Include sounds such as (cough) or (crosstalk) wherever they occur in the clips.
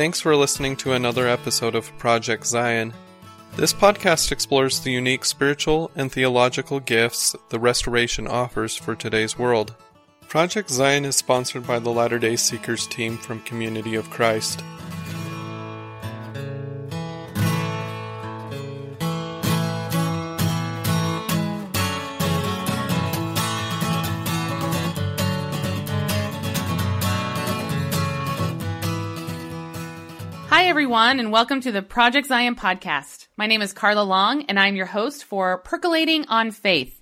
Thanks for listening to another episode of Project Zion. This podcast explores the unique spiritual and theological gifts the Restoration offers for today's world. Project Zion is sponsored by the Latter day Seekers team from Community of Christ. Everyone, and welcome to the Project Zion podcast. My name is Carla Long, and I'm your host for Percolating on Faith,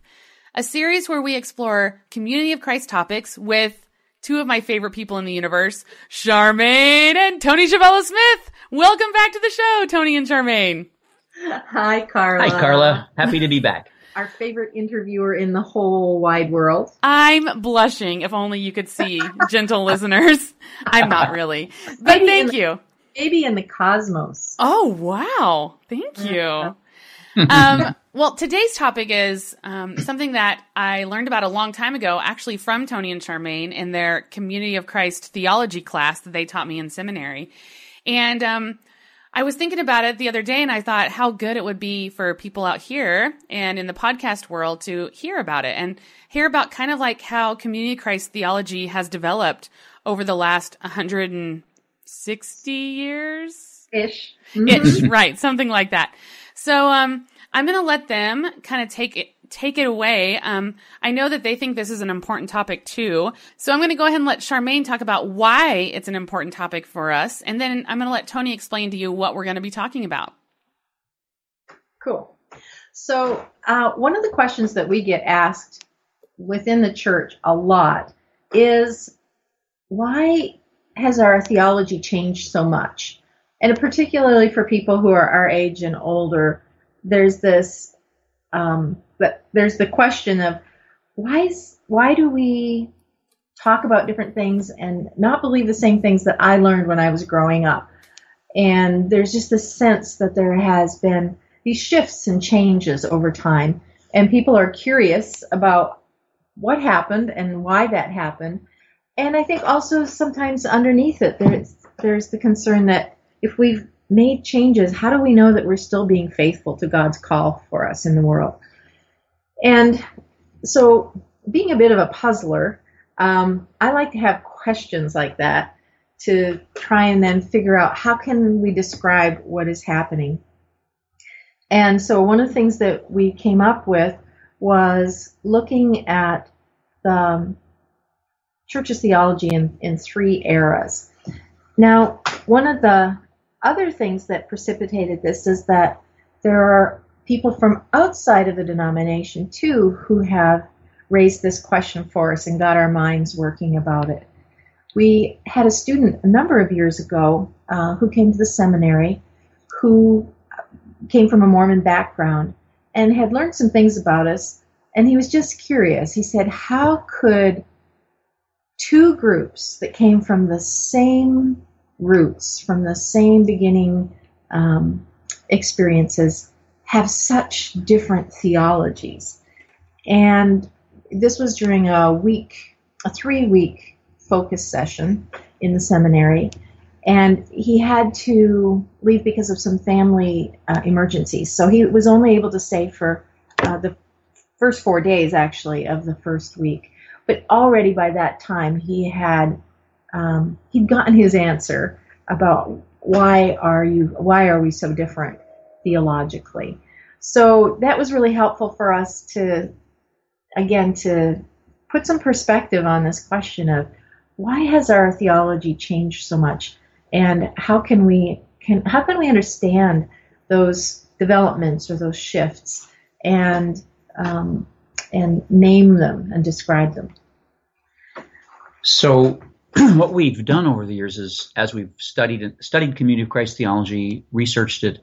a series where we explore community of Christ topics with two of my favorite people in the universe, Charmaine and Tony Chvala Smith. Welcome back to the show, Tony and Charmaine. Hi, Carla. Hi, Carla. Happy to be back. (laughs) Our favorite interviewer in the whole wide world. I'm blushing. If only you could see, (laughs) gentle listeners. I'm not really, but thank you baby in the cosmos. Oh, wow. Thank you. (laughs) um, well, today's topic is um, something that I learned about a long time ago, actually from Tony and Charmaine in their Community of Christ theology class that they taught me in seminary. And um, I was thinking about it the other day and I thought how good it would be for people out here and in the podcast world to hear about it and hear about kind of like how Community of Christ theology has developed over the last 100 and 60 years ish. Ish, right, something like that. So um I'm going to let them kind of take it take it away. Um I know that they think this is an important topic too. So I'm going to go ahead and let Charmaine talk about why it's an important topic for us and then I'm going to let Tony explain to you what we're going to be talking about. Cool. So, uh, one of the questions that we get asked within the church a lot is why has our theology changed so much? And particularly for people who are our age and older, there's this, um, but there's the question of why is, why do we talk about different things and not believe the same things that I learned when I was growing up? And there's just this sense that there has been these shifts and changes over time, and people are curious about what happened and why that happened and I think also sometimes underneath it, there's there's the concern that if we've made changes, how do we know that we're still being faithful to God's call for us in the world? And so, being a bit of a puzzler, um, I like to have questions like that to try and then figure out how can we describe what is happening. And so, one of the things that we came up with was looking at the church's theology in, in three eras. Now, one of the other things that precipitated this is that there are people from outside of the denomination too who have raised this question for us and got our minds working about it. We had a student a number of years ago uh, who came to the seminary who came from a Mormon background and had learned some things about us, and he was just curious. He said, How could two groups that came from the same roots, from the same beginning um, experiences, have such different theologies. And this was during a week, a three week focus session in the seminary. And he had to leave because of some family uh, emergencies. So he was only able to stay for uh, the first four days, actually, of the first week. But already by that time, he had um, he'd gotten his answer about why are you why are we so different theologically. So that was really helpful for us to again to put some perspective on this question of why has our theology changed so much and how can we can how can we understand those developments or those shifts and um, and name them and describe them. So, (clears throat) what we've done over the years is, as we've studied studied Community of Christ theology, researched it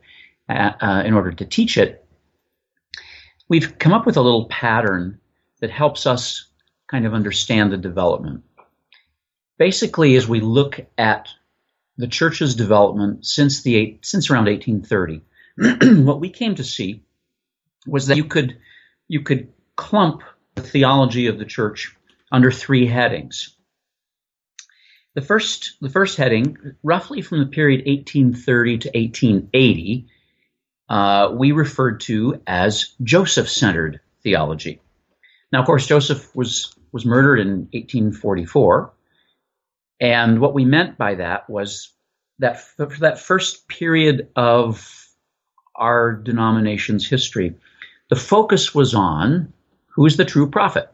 uh, uh, in order to teach it, we've come up with a little pattern that helps us kind of understand the development. Basically, as we look at the church's development since the eight, since around 1830, (clears throat) what we came to see was that you could you could clump the theology of the church under three headings. the first the first heading, roughly from the period 1830 to 1880, uh, we referred to as Joseph-centered theology. Now, of course, Joseph was was murdered in 1844, and what we meant by that was that for that first period of our denomination's history, the focus was on who is the true prophet.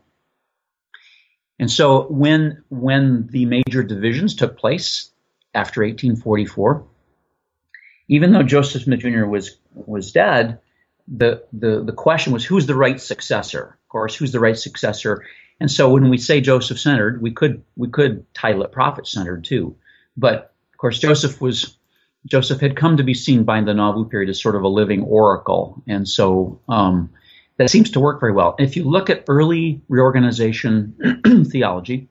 And so when when the major divisions took place after 1844, even though Joseph Smith Jr. was was dead, the the the question was who's the right successor? Of course, who's the right successor? And so when we say Joseph centered, we could we could title it prophet centered too. But of course, Joseph was Joseph had come to be seen by the Nauvoo period as sort of a living oracle, and so um, that seems to work very well. If you look at early reorganization (clears throat) theology,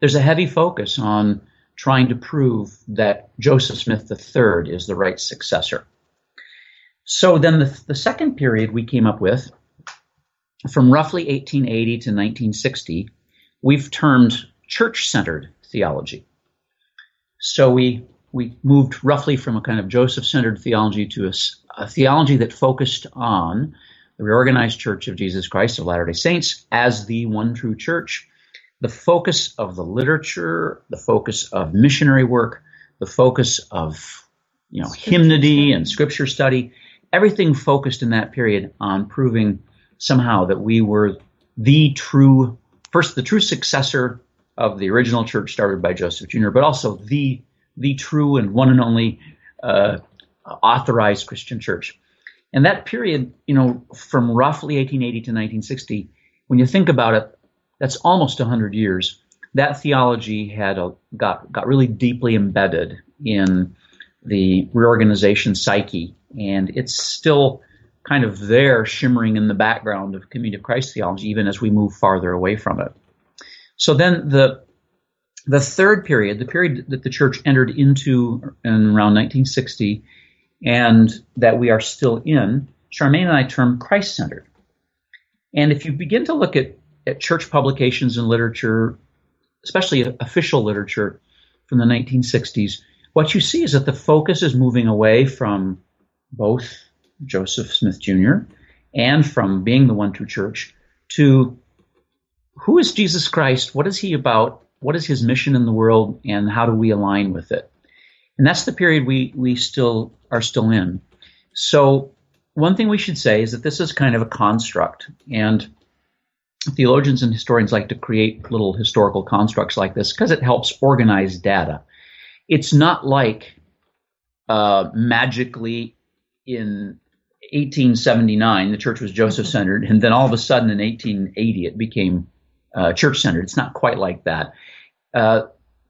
there's a heavy focus on trying to prove that Joseph Smith III is the right successor. So then the, the second period we came up with, from roughly 1880 to 1960, we've termed church-centered theology. So we we moved roughly from a kind of Joseph-centered theology to a, a theology that focused on the reorganized Church of Jesus Christ of Latter day Saints as the one true church, the focus of the literature, the focus of missionary work, the focus of you know hymnody and scripture study, everything focused in that period on proving somehow that we were the true first the true successor of the original church started by Joseph Jr., but also the the true and one and only uh, authorized Christian church. And that period, you know, from roughly 1880 to 1960, when you think about it, that's almost 100 years. That theology had a, got got really deeply embedded in the reorganization psyche, and it's still kind of there, shimmering in the background of Community of Christ theology, even as we move farther away from it. So then the the third period, the period that the church entered into in around 1960, and that we are still in, Charmaine and I term Christ centered. And if you begin to look at, at church publications and literature, especially official literature from the 1960s, what you see is that the focus is moving away from both Joseph Smith Jr. and from being the one true church to who is Jesus Christ? What is he about? What is his mission in the world? And how do we align with it? And that's the period we, we still are still in. So one thing we should say is that this is kind of a construct, and theologians and historians like to create little historical constructs like this because it helps organize data. It's not like uh, magically in 1879 the church was Joseph centered, and then all of a sudden in 1880 it became uh, church centered. It's not quite like that. Uh,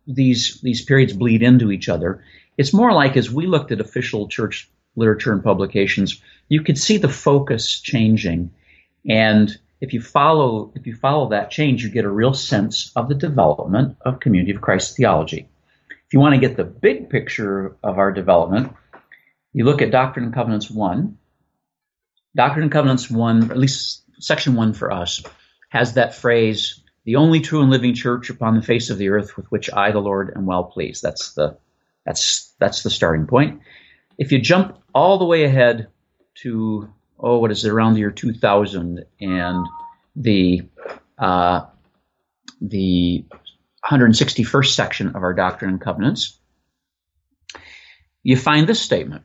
these these periods bleed into each other. It's more like as we looked at official church literature and publications, you could see the focus changing. And if you follow if you follow that change, you get a real sense of the development of Community of Christ theology. If you want to get the big picture of our development, you look at Doctrine and Covenants 1. Doctrine and Covenants 1, at least section 1 for us, has that phrase, the only true and living church upon the face of the earth with which I, the Lord, am well pleased. That's the that's that's the starting point. If you jump all the way ahead to oh, what is it around the year 2000 and the uh, the 161st section of our Doctrine and Covenants, you find this statement: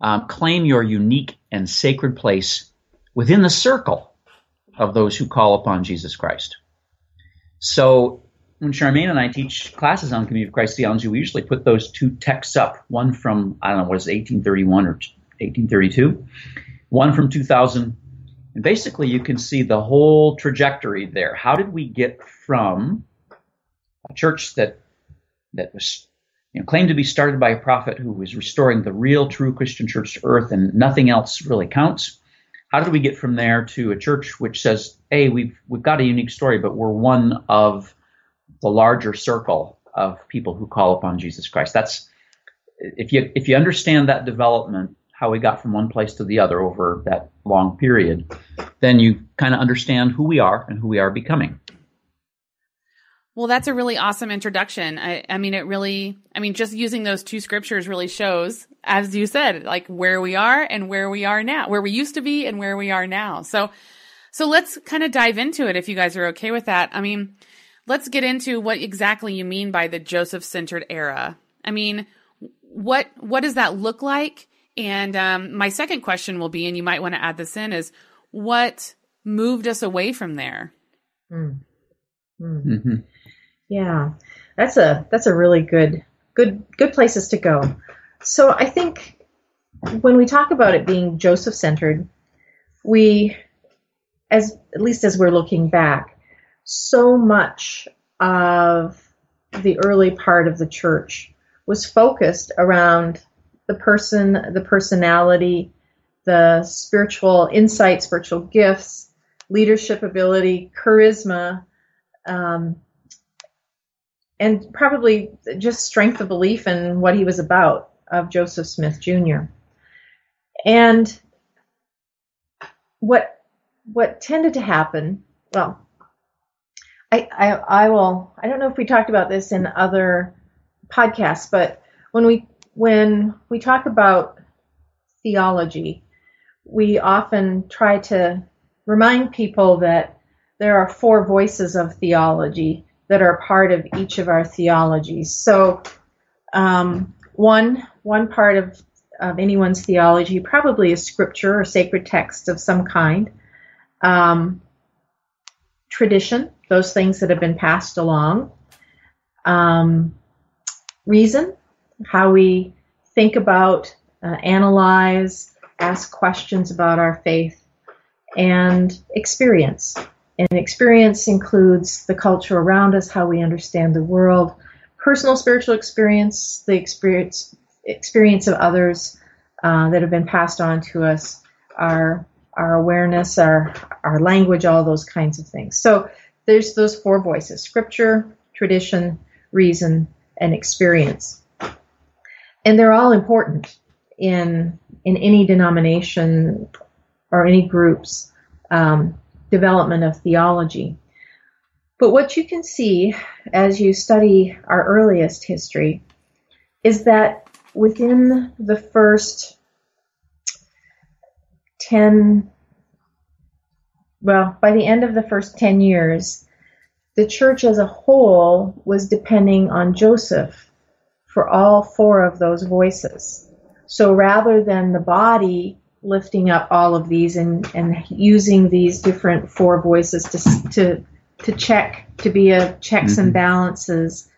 um, claim your unique and sacred place within the circle of those who call upon Jesus Christ. So when Charmaine and I teach classes on Community of Christ theology, we usually put those two texts up. One from I don't know what is it, 1831 or 1832, one from 2000, and basically you can see the whole trajectory there. How did we get from a church that that was you know, claimed to be started by a prophet who was restoring the real, true Christian church to earth, and nothing else really counts? How did we get from there to a church which says, "Hey, we've we've got a unique story, but we're one of the larger circle of people who call upon Jesus Christ. That's if you if you understand that development, how we got from one place to the other over that long period, then you kind of understand who we are and who we are becoming. Well, that's a really awesome introduction. I, I mean, it really, I mean, just using those two scriptures really shows, as you said, like where we are and where we are now, where we used to be and where we are now. So, so let's kind of dive into it if you guys are okay with that. I mean, let's get into what exactly you mean by the Joseph centered era. I mean, what, what does that look like? And, um, my second question will be, and you might want to add this in is what moved us away from there? Mm. Mm. Mm-hmm. Yeah, that's a that's a really good good good places to go. So I think when we talk about it being Joseph centered, we as at least as we're looking back, so much of the early part of the church was focused around the person, the personality, the spiritual insight, spiritual gifts, leadership ability, charisma, um, and probably just strength of belief in what he was about of Joseph Smith Jr. And what what tended to happen, well, I, I I will I don't know if we talked about this in other podcasts, but when we when we talk about theology, we often try to remind people that there are four voices of theology that are part of each of our theologies. So, um, one one part of of anyone's theology probably is scripture or sacred text of some kind. Um, tradition, those things that have been passed along. Um, reason, how we think about, uh, analyze, ask questions about our faith, and experience, and experience includes the culture around us, how we understand the world, personal spiritual experience, the experience experience of others uh, that have been passed on to us, our our awareness, our our language, all those kinds of things. So there's those four voices: scripture, tradition, reason, and experience. And they're all important in in any denomination or any groups. Um, development of theology. But what you can see as you study our earliest history is that within the first 10, well, by the end of the first 10 years, the church as a whole was depending on Joseph for all four of those voices. So rather than the body lifting up all of these and, and using these different four voices to, to, to check, to be a checks mm-hmm. and balances.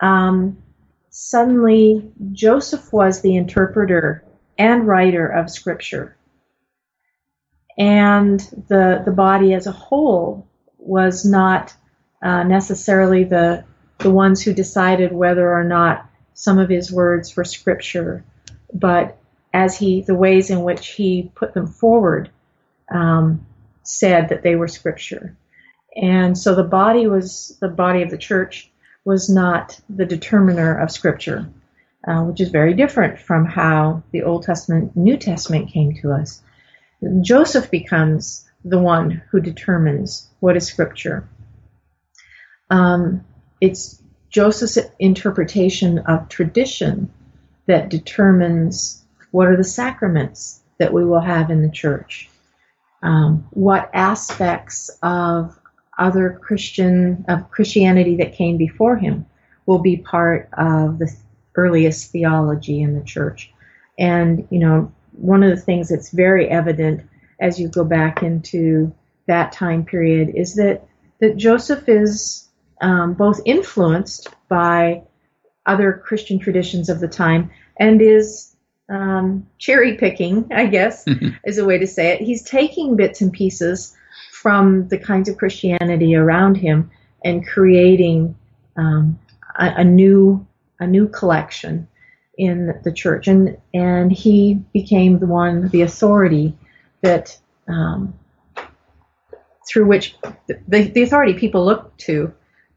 Um, suddenly, Joseph was the interpreter and writer of Scripture. And the, the body as a whole was not uh, necessarily the, the ones who decided whether or not some of his words were Scripture, but as he, the ways in which he put them forward, um, said that they were scripture. And so the body was, the body of the church was not the determiner of scripture, uh, which is very different from how the Old Testament, New Testament came to us. Joseph becomes the one who determines what is scripture. Um, it's Joseph's interpretation of tradition that determines what are the sacraments that we will have in the church? Um, what aspects of other Christian of Christianity that came before him will be part of the earliest theology in the church? And you know, one of the things that's very evident as you go back into that time period is that that Joseph is um, both influenced by other Christian traditions of the time and is um, cherry picking, I guess, (laughs) is a way to say it. He's taking bits and pieces from the kinds of Christianity around him and creating um, a, a, new a new collection in the church, and and he became the one, the authority that um, through which the, the authority people look to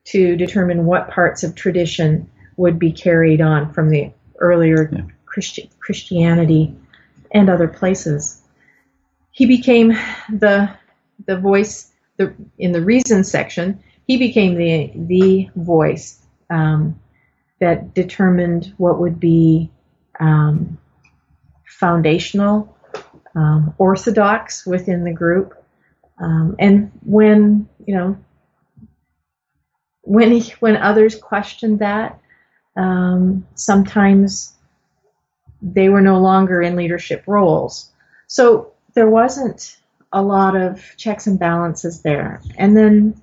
to determine what parts of tradition would be carried on from the earlier yeah. Christi- Christianity and other places. He became the the voice the, in the reason section. he became the the voice um, that determined what would be um, foundational, um, orthodox within the group. Um, and when you know when he, when others questioned that, um, sometimes they were no longer in leadership roles. So there wasn't a lot of checks and balances there. And then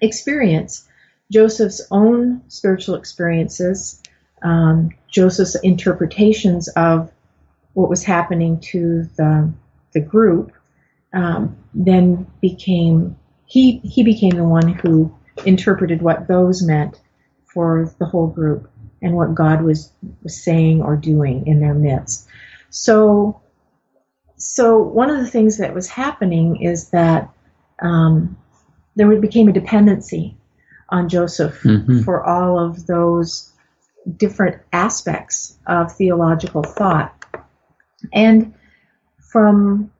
experience, Joseph's own spiritual experiences, um, Joseph's interpretations of what was happening to the the group, um, then became he he became the one who interpreted what those meant for the whole group and what God was, was saying or doing in their midst. So so one of the things that was happening is that um, there became a dependency on Joseph mm-hmm. for all of those different aspects of theological thought. And from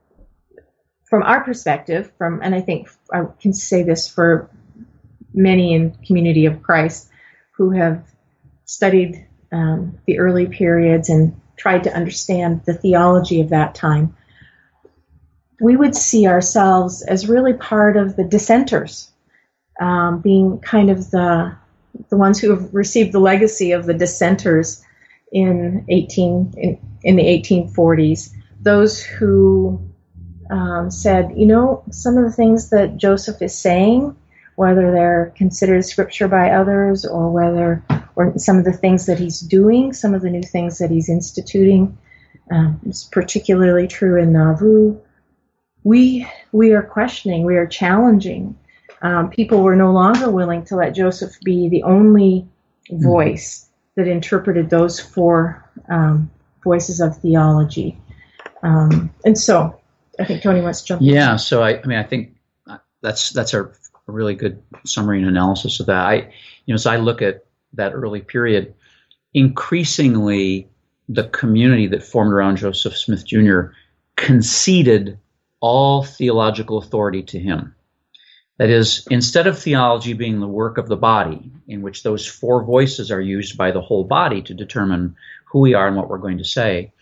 from our perspective, from and I think I can say this for many in Community of Christ who have studied um, the early periods and tried to understand the theology of that time we would see ourselves as really part of the dissenters, um, being kind of the the ones who have received the legacy of the dissenters in 18 in, in the 1840s. Those who um, said, you know, some of the things that Joseph is saying, whether they're considered scripture by others or whether or some of the things that he's doing, some of the new things that he's instituting, um, it's particularly true in Nauvoo we we are questioning, we are challenging. Um, people were no longer willing to let Joseph be the only mm-hmm. voice that interpreted those four um, voices of theology. Um, and so, I think Tony wants to jump. In. Yeah. In. So I, I mean, I think that's that's a, a really good summary and analysis of that. I, you know, as I look at that early period, increasingly the community that formed around Joseph Smith Jr. conceded all theological authority to him. That is, instead of theology being the work of the body, in which those four voices are used by the whole body to determine who we are and what we're going to say,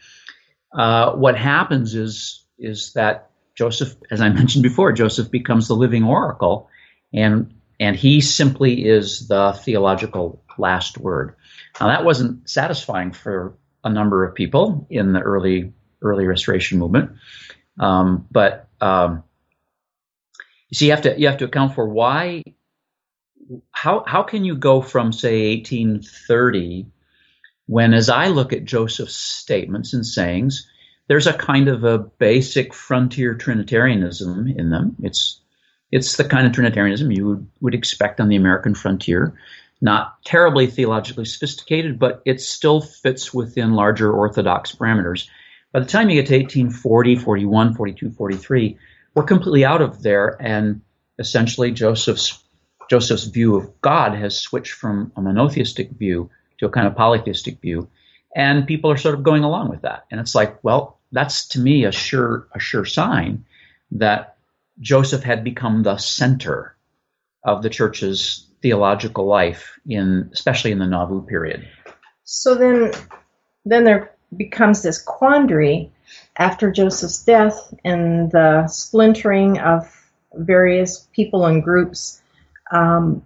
uh, what happens is is that Joseph, as I mentioned before, Joseph becomes the living oracle, and and he simply is the theological last word. Now that wasn't satisfying for a number of people in the early early Restoration movement. Um, but um, you see, you have to you have to account for why. How how can you go from say 1830 when, as I look at Joseph's statements and sayings, there's a kind of a basic frontier Trinitarianism in them. It's it's the kind of Trinitarianism you would, would expect on the American frontier. Not terribly theologically sophisticated, but it still fits within larger Orthodox parameters. By the time you get to 1840, 41, 42, 43, we're completely out of there, and essentially Joseph's Joseph's view of God has switched from a monotheistic view to a kind of polytheistic view, and people are sort of going along with that. And it's like, well, that's to me a sure a sure sign that Joseph had become the center of the church's theological life in especially in the Nauvoo period. So then then there becomes this quandary after Joseph's death and the splintering of various people and groups, um,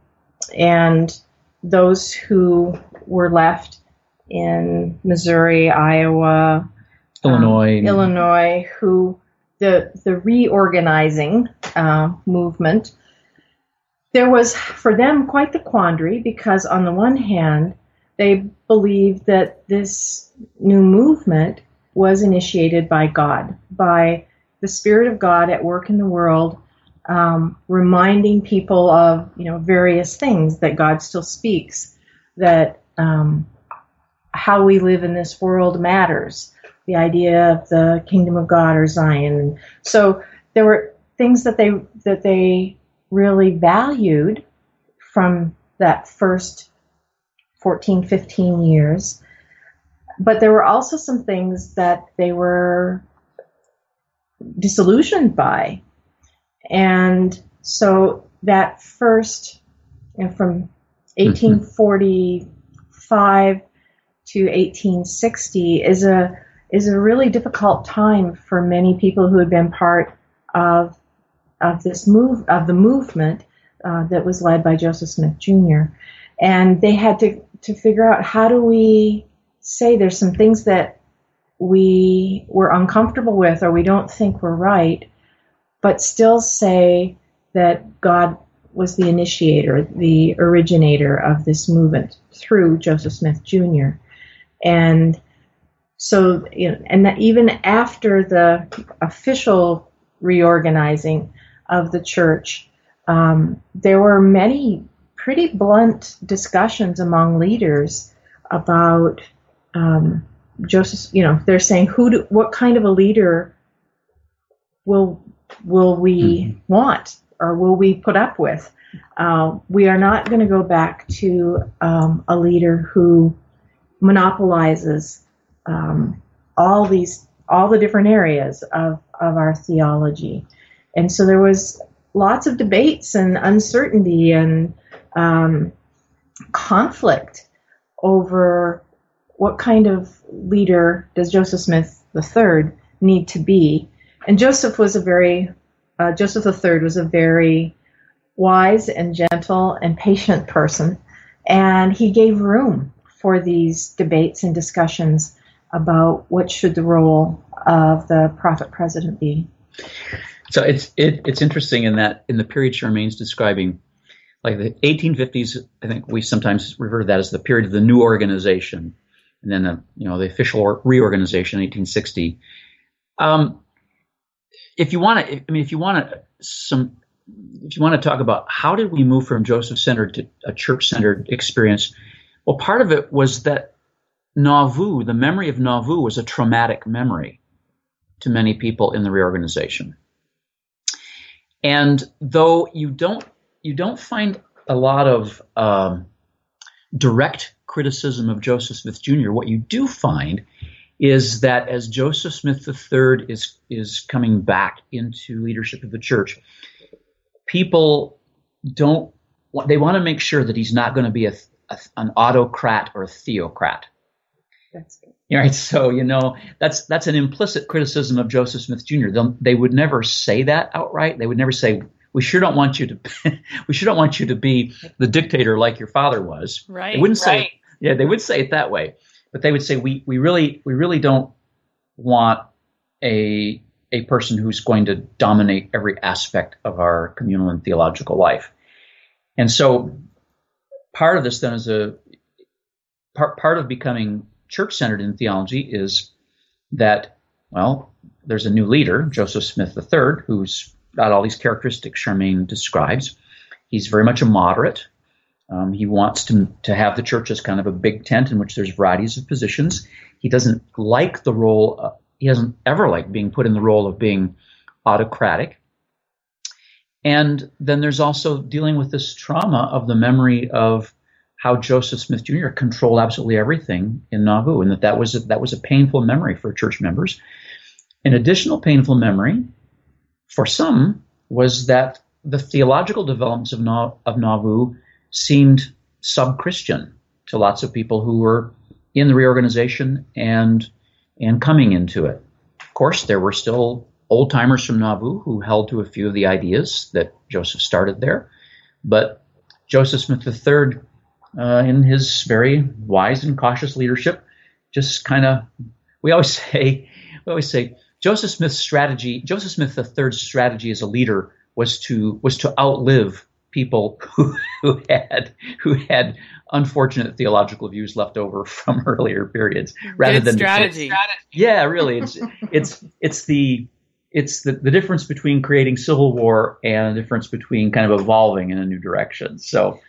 and those who were left in Missouri, Iowa, Illinois, um, Illinois, who the the reorganizing uh, movement. There was for them quite the quandary because on the one hand they believed that this new movement was initiated by God, by the Spirit of God at work in the world, um, reminding people of you know various things that God still speaks, that um, how we live in this world matters, the idea of the kingdom of God or Zion. So there were things that they that they really valued from that first 14, 15 years. But there were also some things that they were disillusioned by. And so that first and from 1845 to 1860 is a is a really difficult time for many people who had been part of of this move of the movement uh, that was led by Joseph Smith Jr. And they had to to figure out how do we say there's some things that we were uncomfortable with or we don't think were right, but still say that God was the initiator, the originator of this movement through Joseph Smith Jr. And so, you know, and even after the official reorganizing of the church, um, there were many pretty blunt discussions among leaders about um, Joseph. You know, they're saying who, do, what kind of a leader will will we mm-hmm. want or will we put up with? Uh, we are not going to go back to um, a leader who monopolizes um, all these all the different areas of, of our theology. And so there was lots of debates and uncertainty and um, conflict over what kind of leader does Joseph Smith III need to be. And Joseph was a very uh, Joseph III was a very wise and gentle and patient person, and he gave room for these debates and discussions about what should the role of the prophet president be. So it's it, it's interesting in that in the period Charmaine's describing, like the 1850s, I think we sometimes refer to that as the period of the new organization, and then the you know the official reorganization in 1860. Um, if you want to, I mean, if you want to some, if you want to talk about how did we move from Joseph centered to a church centered experience, well, part of it was that Nauvoo, the memory of Nauvoo, was a traumatic memory to many people in the reorganization. And though you don't you don't find a lot of um, direct criticism of Joseph Smith Jr., what you do find is that as Joseph Smith III is is coming back into leadership of the church, people don't they want to make sure that he's not going to be a, a, an autocrat or a theocrat. That's good. Right. So, you know, that's that's an implicit criticism of Joseph Smith Jr. They'll, they would never say that outright. They would never say, "We sure don't want you to, (laughs) we sure don't want you to be the dictator like your father was." Right. They wouldn't right. say, yeah, they would say it that way, but they would say, "We we really we really don't want a a person who's going to dominate every aspect of our communal and theological life." And so, part of this then is a part part of becoming church centered in theology is that, well, there's a new leader, Joseph Smith III, who's got all these characteristics Charmaine describes. He's very much a moderate. Um, he wants to, to have the church as kind of a big tent in which there's varieties of positions. He doesn't like the role, uh, he doesn't ever like being put in the role of being autocratic. And then there's also dealing with this trauma of the memory of how Joseph Smith Jr. controlled absolutely everything in Nauvoo, and that that was a, that was a painful memory for church members. An additional painful memory for some was that the theological developments of, Na- of Nauvoo seemed sub-Christian to lots of people who were in the reorganization and and coming into it. Of course, there were still old timers from Nauvoo who held to a few of the ideas that Joseph started there, but Joseph Smith III uh, in his very wise and cautious leadership, just kind of, we always (laughs) say, we always say, Joseph Smith's strategy, Joseph Smith III's strategy as a leader was to was to outlive people (laughs) who, who had who had unfortunate theological views left over (laughs) from earlier periods, rather Good than strategy. yeah, really, it's it's it's the it's the, the difference between creating civil war and the difference between kind of evolving in a new direction. So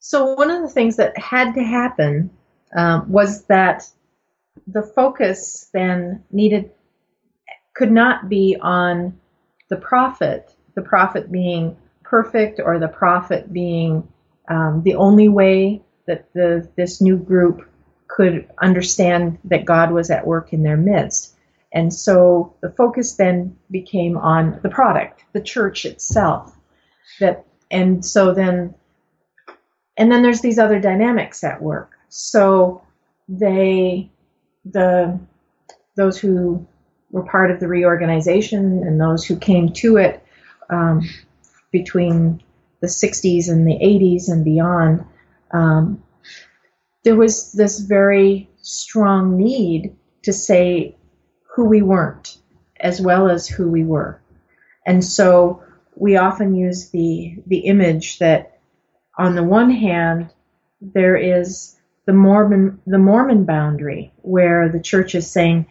so one of the things that had to happen um, was that the focus then needed could not be on the prophet, the prophet being perfect or the prophet being um, the only way that the this new group could understand that God was at work in their midst. And so the focus then became on the product, the church itself. That and so then and then there's these other dynamics at work. So they, the, those who were part of the reorganization and those who came to it um, between the 60s and the 80s and beyond, um, there was this very strong need to say who we weren't as well as who we were. And so we often use the the image that on the one hand there is the Mormon the Mormon boundary where the church is saying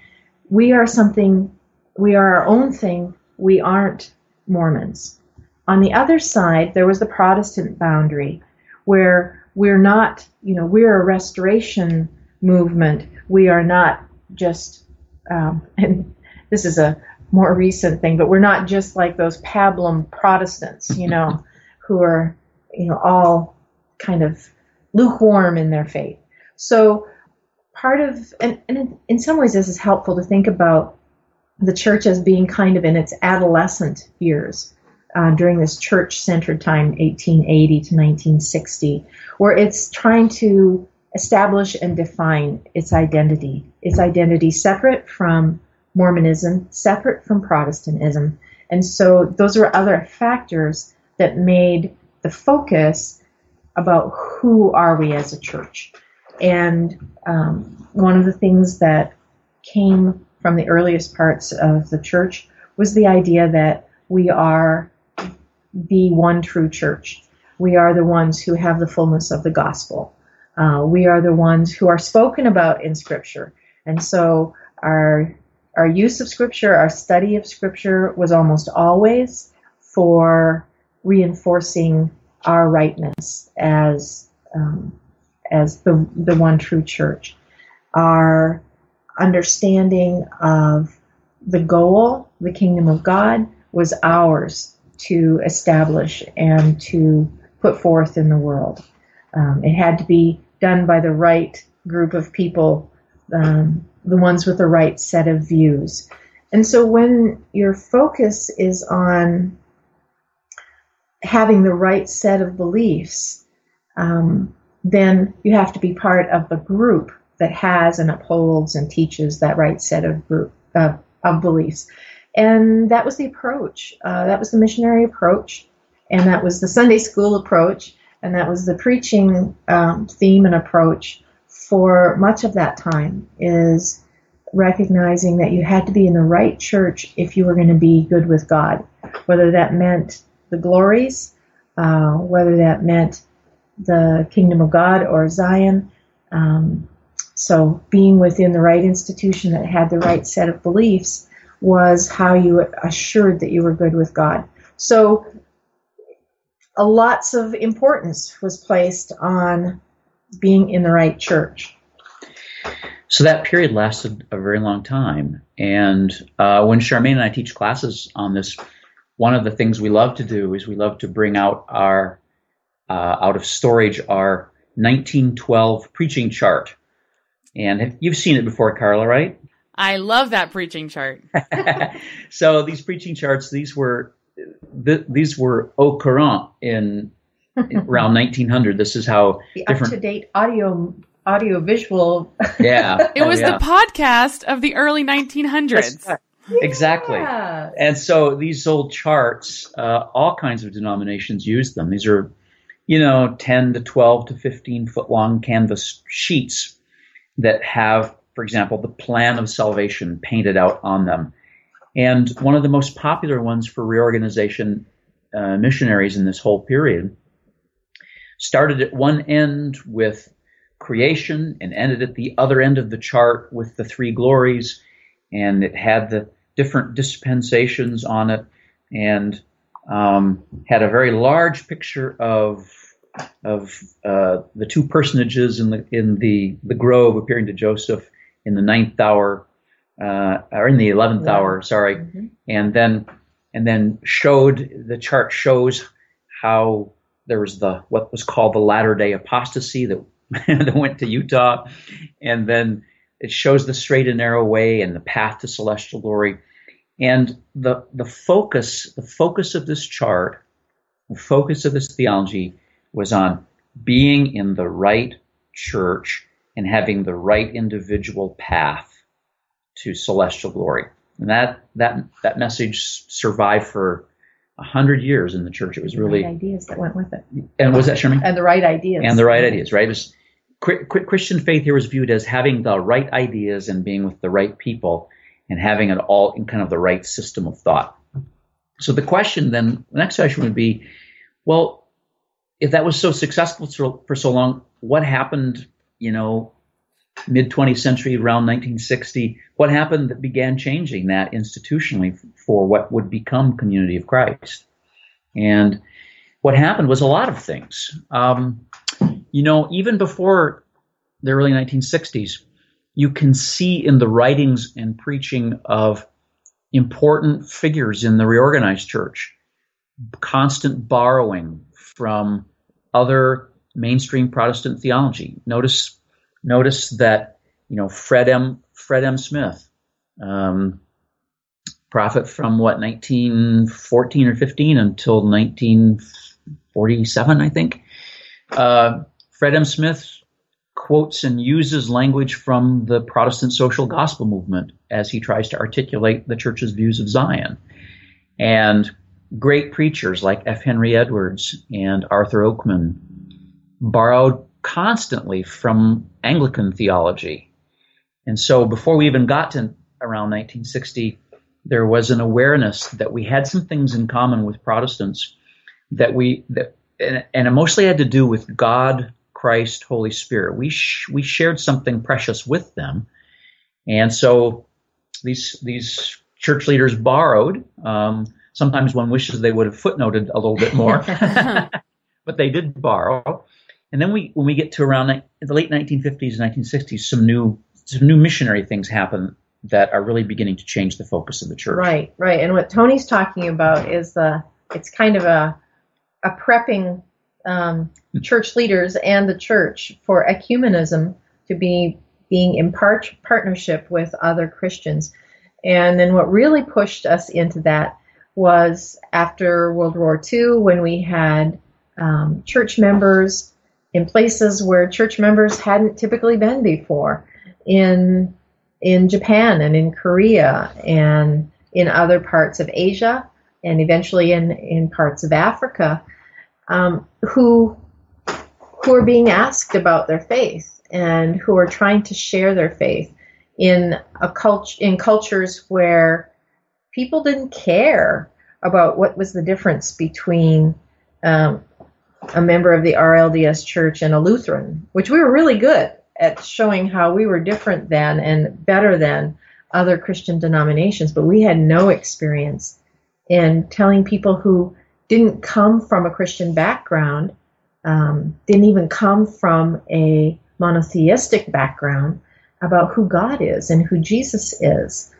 we are something we are our own thing we aren't Mormons. On the other side there was the Protestant boundary where we're not you know we're a restoration movement we are not just um, (laughs) and this is a more recent thing, but we're not just like those pablum Protestants, you know, (laughs) who are, you know, all kind of lukewarm in their faith. So part of, and, and in some ways this is helpful to think about the church as being kind of in its adolescent years. Uh, during this church-centered time, 1880 to 1960, where it's trying to establish and define its identity, its identity separate from Mormonism, separate from Protestantism. And so those were other factors that made the focus about who are we as a church. And um, one of the things that came from the earliest parts of the church was the idea that we are the one true church. We are the ones who have the fullness of the gospel. Uh, we are the ones who are spoken about in Scripture. And so our our use of scripture, our study of scripture was almost always for reinforcing our rightness as um, as the the one true church. Our understanding of the goal, the kingdom of God, was ours to establish and to put forth in the world. Um, it had to be done by the right group of people um, the ones with the right set of views. And so when your focus is on having the right set of beliefs, um, then you have to be part of the group that has and upholds and teaches that right set of group uh, of beliefs. And that was the approach. Uh, that was the missionary approach, and that was the Sunday school approach, and that was the preaching um, theme and approach for much of that time is recognizing that you had to be in the right church if you were going to be good with God, whether that meant the glories, uh, whether that meant the kingdom of God or Zion. Um, so being within the right institution that had the right set of beliefs was how you assured that you were good with God. So lots of importance was placed on being in the right church. So that period lasted a very long time. And uh, when Charmaine and I teach classes on this, one of the things we love to do is we love to bring out our uh, out of storage our 1912 preaching chart. And you've seen it before, Carla, right? I love that preaching chart. (laughs) so these preaching charts, these were th- these were au courant in (laughs) around 1900. This is how the different up to date audio audio visual. Yeah, (laughs) it was oh, yeah. the podcast of the early 1900s. Exactly. Yeah. And so these old charts, uh, all kinds of denominations use them. These are, you know, 10 to 12 to 15 foot long canvas sheets that have, for example, the plan of salvation painted out on them. And one of the most popular ones for reorganization uh, missionaries in this whole period started at one end with creation and ended at the other end of the chart with the three glories. And it had the different dispensations on it and um, had a very large picture of of uh, the two personages in the in the the grove appearing to Joseph in the ninth hour uh, or in the eleventh yeah. hour, sorry, mm-hmm. and then and then showed the chart shows how there was the what was called the latter day apostasy that (laughs) that went to Utah, and then it shows the straight and narrow way and the path to celestial glory. And the the focus the focus of this chart, the focus of this theology was on being in the right church and having the right individual path to celestial glory. And that that that message survived for a hundred years in the church. It was really right ideas that went with it. And was that Sherman? And the right ideas. And the right ideas, right? Was, Christian faith here was viewed as having the right ideas and being with the right people and having it all in kind of the right system of thought. So the question then, the next question would be, well, if that was so successful for so long, what happened, you know, mid 20th century, around 1960, what happened that began changing that institutionally for what would become Community of Christ? And what happened was a lot of things. Um, you know, even before the early 1960s, you can see in the writings and preaching of important figures in the reorganized church constant borrowing from other mainstream Protestant theology. Notice notice that you know Fred M. Fred M. Smith, um, prophet from what 1914 or 15 until 1947, I think. Uh, Fred M. Smith quotes and uses language from the Protestant social gospel movement as he tries to articulate the church's views of Zion. And great preachers like F. Henry Edwards and Arthur Oakman borrowed constantly from Anglican theology. And so before we even got to around 1960, there was an awareness that we had some things in common with Protestants that we that and, and it mostly had to do with God, Christ, Holy Spirit. We sh- we shared something precious with them, and so these these church leaders borrowed. Um, sometimes one wishes they would have footnoted a little bit more, (laughs) (laughs) but they did borrow. And then we, when we get to around the late 1950s and 1960s, some new some new missionary things happen that are really beginning to change the focus of the church. Right, right. And what Tony's talking about is the it's kind of a a prepping um, hmm. church leaders and the church for ecumenism to be being in part, partnership with other Christians. And then what really pushed us into that was after World War II when we had um, church members in places where church members hadn't typically been before, in in Japan and in Korea and in other parts of Asia and eventually in, in parts of Africa, um, who who are being asked about their faith and who are trying to share their faith in a cult- in cultures where people didn't care about what was the difference between um, a member of the RLDS church and a Lutheran, which we were really good at showing how we were different than and better than other Christian denominations, but we had no experience in telling people who didn't come from a Christian background, um, didn't even come from a monotheistic background about who God is and who Jesus is.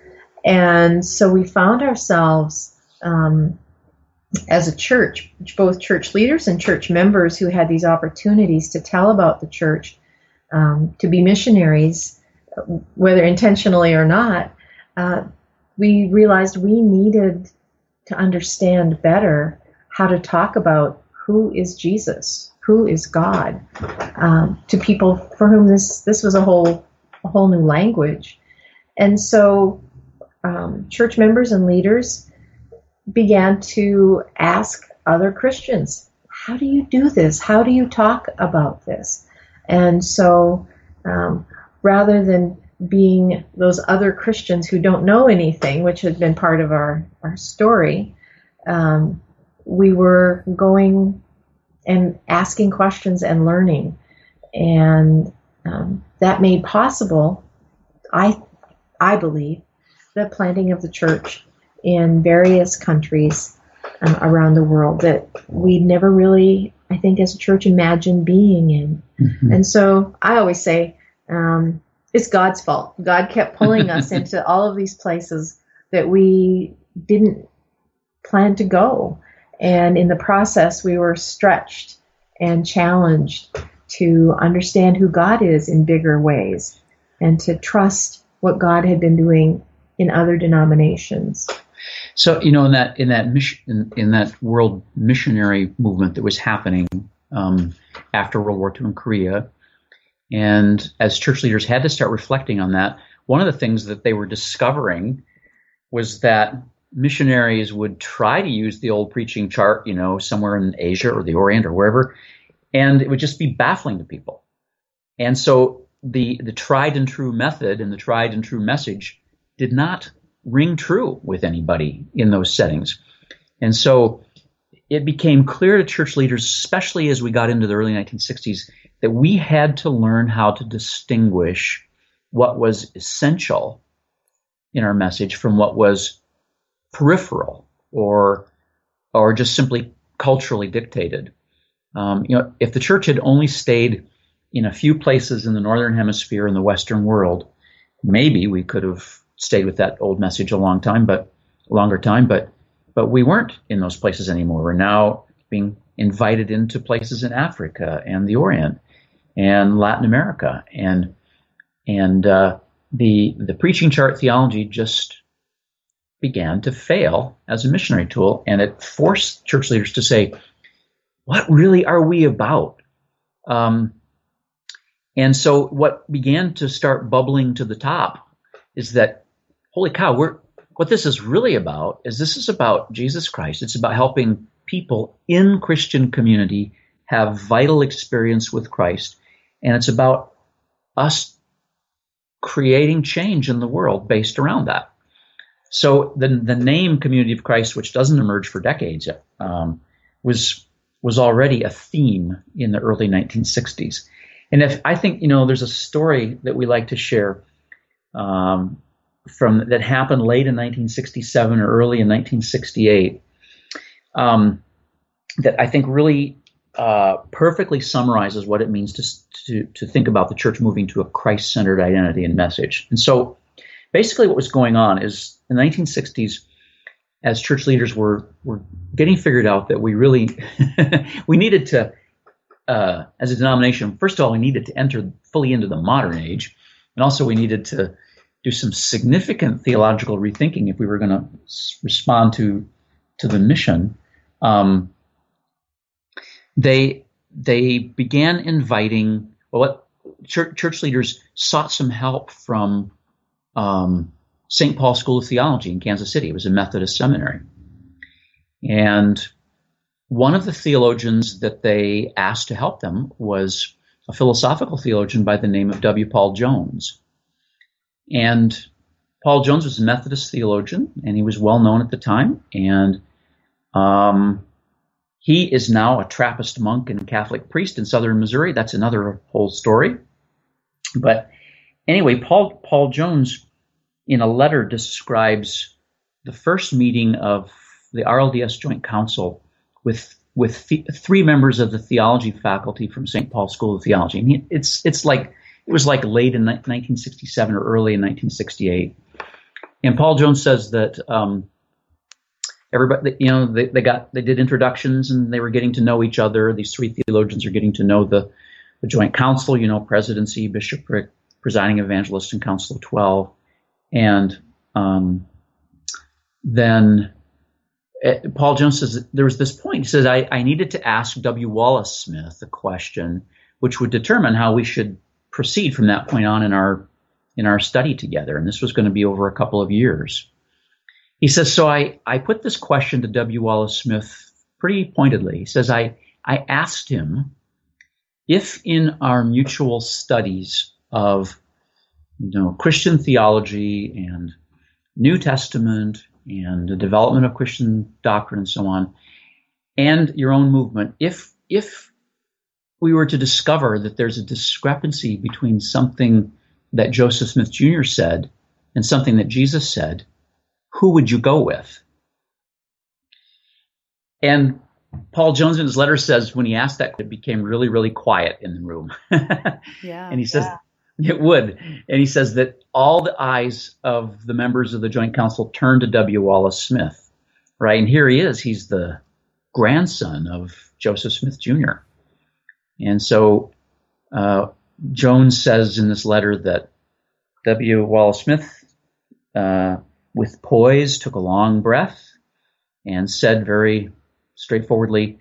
And so we found ourselves um, as a church, both church leaders and church members who had these opportunities to tell about the church, um, to be missionaries, whether intentionally or not, uh, we realized we needed to understand better how to talk about who is Jesus, who is God, um, to people for whom this this was a whole a whole new language, and so um, church members and leaders began to ask other Christians, How do you do this? How do you talk about this? And so um, rather than being those other Christians who don't know anything, which had been part of our, our story, um, we were going and asking questions and learning. And um, that made possible, I, I believe, the planting of the church in various countries um, around the world that we never really, I think, as a church imagined being in. Mm-hmm. And so I always say, um, it's God's fault. God kept pulling us (laughs) into all of these places that we didn't plan to go. And in the process, we were stretched and challenged to understand who God is in bigger ways and to trust what God had been doing in other denominations. So you know, in that in that mission in, that world missionary movement that was happening um, after World War II in Korea. And as church leaders had to start reflecting on that, one of the things that they were discovering was that missionaries would try to use the old preaching chart, you know, somewhere in Asia or the Orient or wherever, and it would just be baffling to people. And so the the tried and true method and the tried and true message did not ring true with anybody in those settings. And so it became clear to church leaders, especially as we got into the early 1960s, that we had to learn how to distinguish what was essential in our message from what was peripheral or or just simply culturally dictated. Um, you know, if the church had only stayed in a few places in the northern hemisphere in the Western world, maybe we could have stayed with that old message a long time, but a longer time. But but we weren't in those places anymore. We're now being invited into places in Africa and the Orient and Latin America, and and uh, the the preaching chart theology just began to fail as a missionary tool, and it forced church leaders to say, "What really are we about?" Um, and so, what began to start bubbling to the top is that, holy cow, we're what this is really about is this is about Jesus Christ. It's about helping people in Christian community have vital experience with Christ, and it's about us creating change in the world based around that. So the the name Community of Christ, which doesn't emerge for decades, um, was was already a theme in the early 1960s. And if I think you know, there's a story that we like to share um, from that happened late in 1967 or early in 1968 um, that I think really uh, perfectly summarizes what it means to, to, to think about the church moving to a Christ centered identity and message. And so basically, what was going on is in the 1960s, as church leaders were, were getting figured out that we really (laughs) we needed to uh, as a denomination first of all we needed to enter fully into the modern age and also we needed to do some significant theological rethinking if we were going to respond to to the mission um, they they began inviting well, church, church leaders sought some help from um, St. Paul School of Theology in Kansas City. It was a Methodist seminary, and one of the theologians that they asked to help them was a philosophical theologian by the name of W. Paul Jones. And Paul Jones was a Methodist theologian, and he was well known at the time. And um, he is now a Trappist monk and Catholic priest in southern Missouri. That's another whole story. But anyway, Paul Paul Jones, in a letter, describes the first meeting of the RLDS Joint Council with with th- three members of the theology faculty from St. Paul School of Theology. And it's it's like it was like late in 1967 or early in 1968. And Paul Jones says that um, everybody, you know, they, they got they did introductions and they were getting to know each other. These three theologians are getting to know the the joint council, you know, presidency, bishopric, presiding evangelist, and council of twelve, and um, then uh, Paul Jones says there was this point. He says I, I needed to ask W. Wallace Smith a question which would determine how we should proceed from that point on in our in our study together. And this was going to be over a couple of years. He says, so I, I put this question to W. Wallace Smith pretty pointedly. He says, I, I asked him if in our mutual studies of you know, Christian theology and New Testament and the development of Christian doctrine and so on, and your own movement, if if we were to discover that there's a discrepancy between something that Joseph Smith Jr. said and something that Jesus said, who would you go with? And Paul Jones in his letter says when he asked that, it became really, really quiet in the room. (laughs) yeah. And he says yeah. it would. And he says that all the eyes of the members of the Joint Council turned to W. Wallace Smith, right? And here he is. He's the grandson of Joseph Smith Jr. And so uh, Jones says in this letter that W. Wallace Smith uh, with poise, took a long breath, and said very straightforwardly,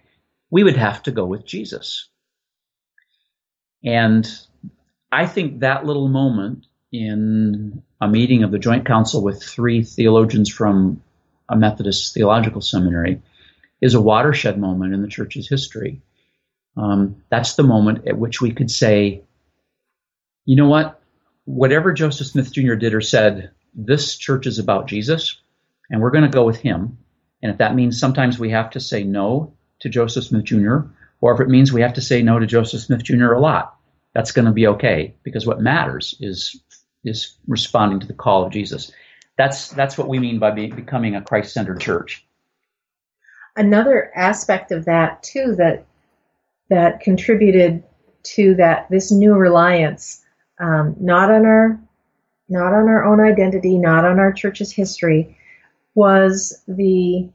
we would have to go with Jesus. And I think that little moment in a meeting of the Joint Council with three theologians from a Methodist theological seminary is a watershed moment in the church's history. Um, that's the moment at which we could say, you know what? Whatever Joseph Smith Jr. did or said, this church is about Jesus, and we're going to go with him. And if that means sometimes we have to say no to Joseph Smith Jr., or if it means we have to say no to Joseph Smith Jr. a lot, that's going to be okay because what matters is is responding to the call of Jesus. That's that's what we mean by be, becoming a Christ-centered church. Another aspect of that too that that contributed to that this new reliance, um, not on our not on our own identity, not on our church's history, was the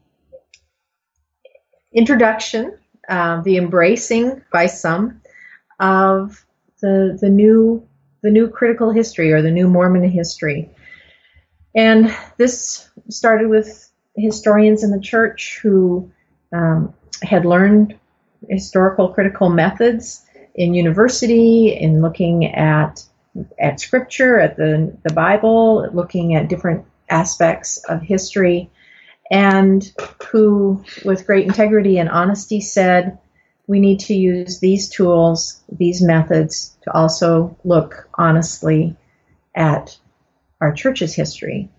introduction, uh, the embracing by some of the the new the new critical history or the new Mormon history. And this started with historians in the church who um, had learned historical critical methods in university, in looking at at scripture, at the the Bible, looking at different aspects of history, and who, with great integrity and honesty, said, we need to use these tools, these methods, to also look honestly at our church's history.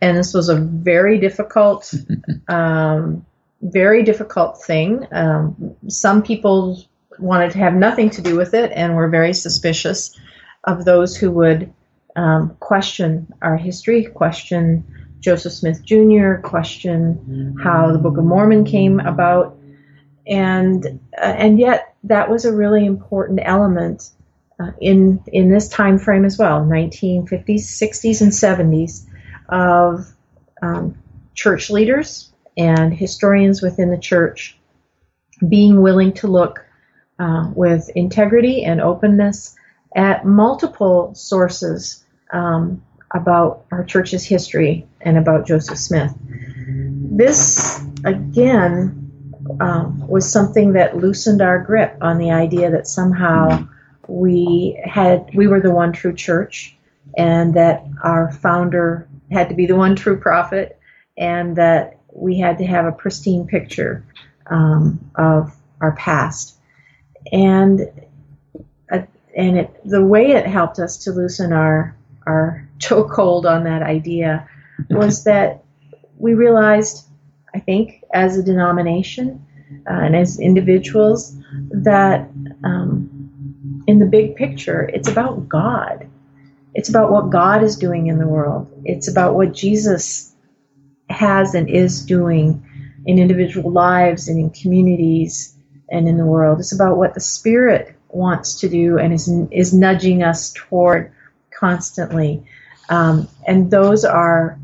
And this was a very difficult, (laughs) um, very difficult thing. Um, some people wanted to have nothing to do with it and were very suspicious of those who would um, question our history, question Joseph Smith Jr., question how the Book of Mormon came about and uh, and yet that was a really important element uh, in in this time frame as well 1950s 60s and 70s of um, church leaders and historians within the church being willing to look uh, with integrity and openness at multiple sources um, about our church's history and about Joseph Smith. This, again, um, was something that loosened our grip on the idea that somehow we had we were the one true church, and that our founder had to be the one true prophet, and that we had to have a pristine picture um, of our past, and uh, and it, the way it helped us to loosen our our (laughs) chokehold on that idea was (laughs) that we realized I think, as a denomination uh, and as individuals, that um, in the big picture, it's about God. It's about what God is doing in the world. It's about what Jesus has and is doing in individual lives and in communities and in the world. It's about what the Spirit wants to do and is is nudging us toward constantly. Um, and those are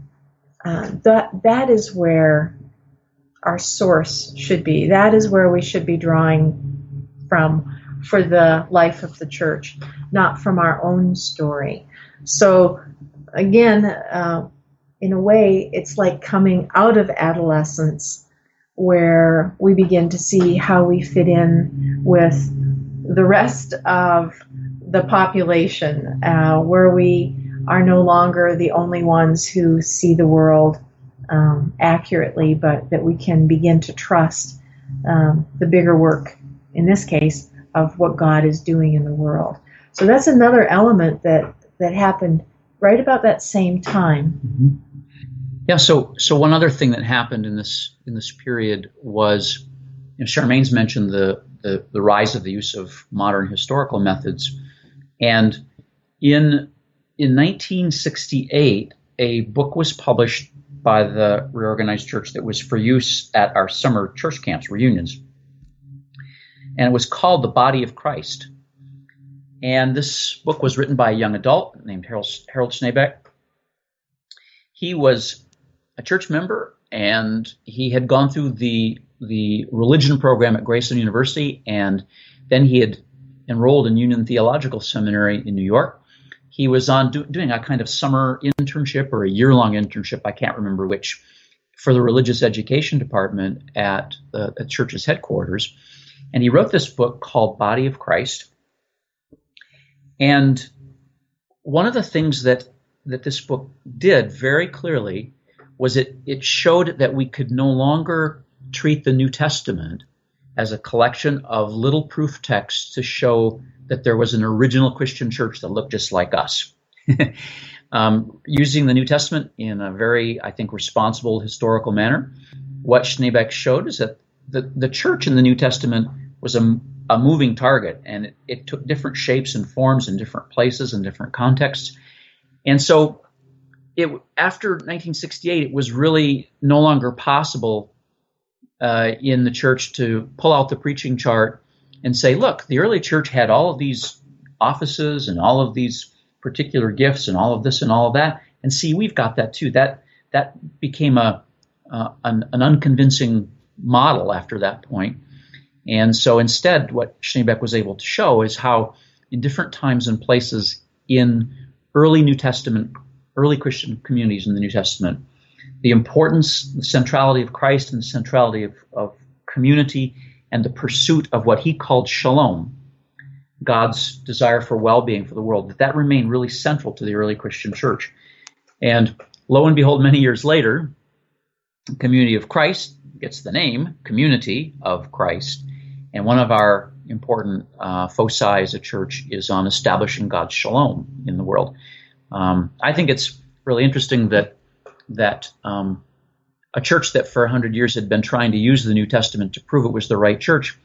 uh, that that is where our source should be. That is where we should be drawing from for the life of the church, not from our own story. So, again, uh, in a way, it's like coming out of adolescence where we begin to see how we fit in with the rest of the population, uh, where we are no longer the only ones who see the world um, accurately, but that we can begin to trust um, the bigger work, in this case, of what God is doing in the world. So that's another element that that happened right about that same time. Mm-hmm. Yeah. So so one other thing that happened in this in this period was, you know, Charmaine's mentioned the, the the rise of the use of modern historical methods, and in in 1968, a book was published by the reorganized church that was for use at our summer church camps, reunions. And it was called The Body of Christ. And this book was written by a young adult named Harold, Harold Schneebeck. He was a church member and he had gone through the the religion program at Graceland University and then he had enrolled in Union Theological Seminary in New York he was on do, doing a kind of summer internship or a year long internship. I can't remember which for the religious education department at the at church's headquarters. And he wrote this book called Body of Christ. And one of the things that, that this book did very clearly was it, it showed that we could no longer treat the New Testament as a collection of little proof texts to show that there was an original Christian church that looked just like us. (laughs) um, using the New Testament in a very, I think, responsible historical manner, what Schneebeck showed is that the, the church in the New Testament was a, a moving target and it, it took different shapes and forms in different places and different contexts. And so it, after 1968, it was really no longer possible uh, in the church to pull out the preaching chart and say, look, the early church had all of these offices and all of these particular gifts and all of this and all of that, and see, we've got that too. That that became a uh, an, an, unconvincing model after that point. And so instead, what Schneebeck was able to show is how, in different times and places in early New Testament, early Christian communities in the New Testament, the importance, the centrality of Christ and the centrality of, of community and the pursuit of what he called shalom, God's desire for well-being for the world, that that remained really central to the early Christian church. And lo and behold, many years later, community of Christ gets the name Community of Christ. And one of our important uh, foci as a church is on establishing God's shalom in the world. Um, I think it's really interesting that that um, a church that for 100 years had been trying to use the New Testament to prove it was the right church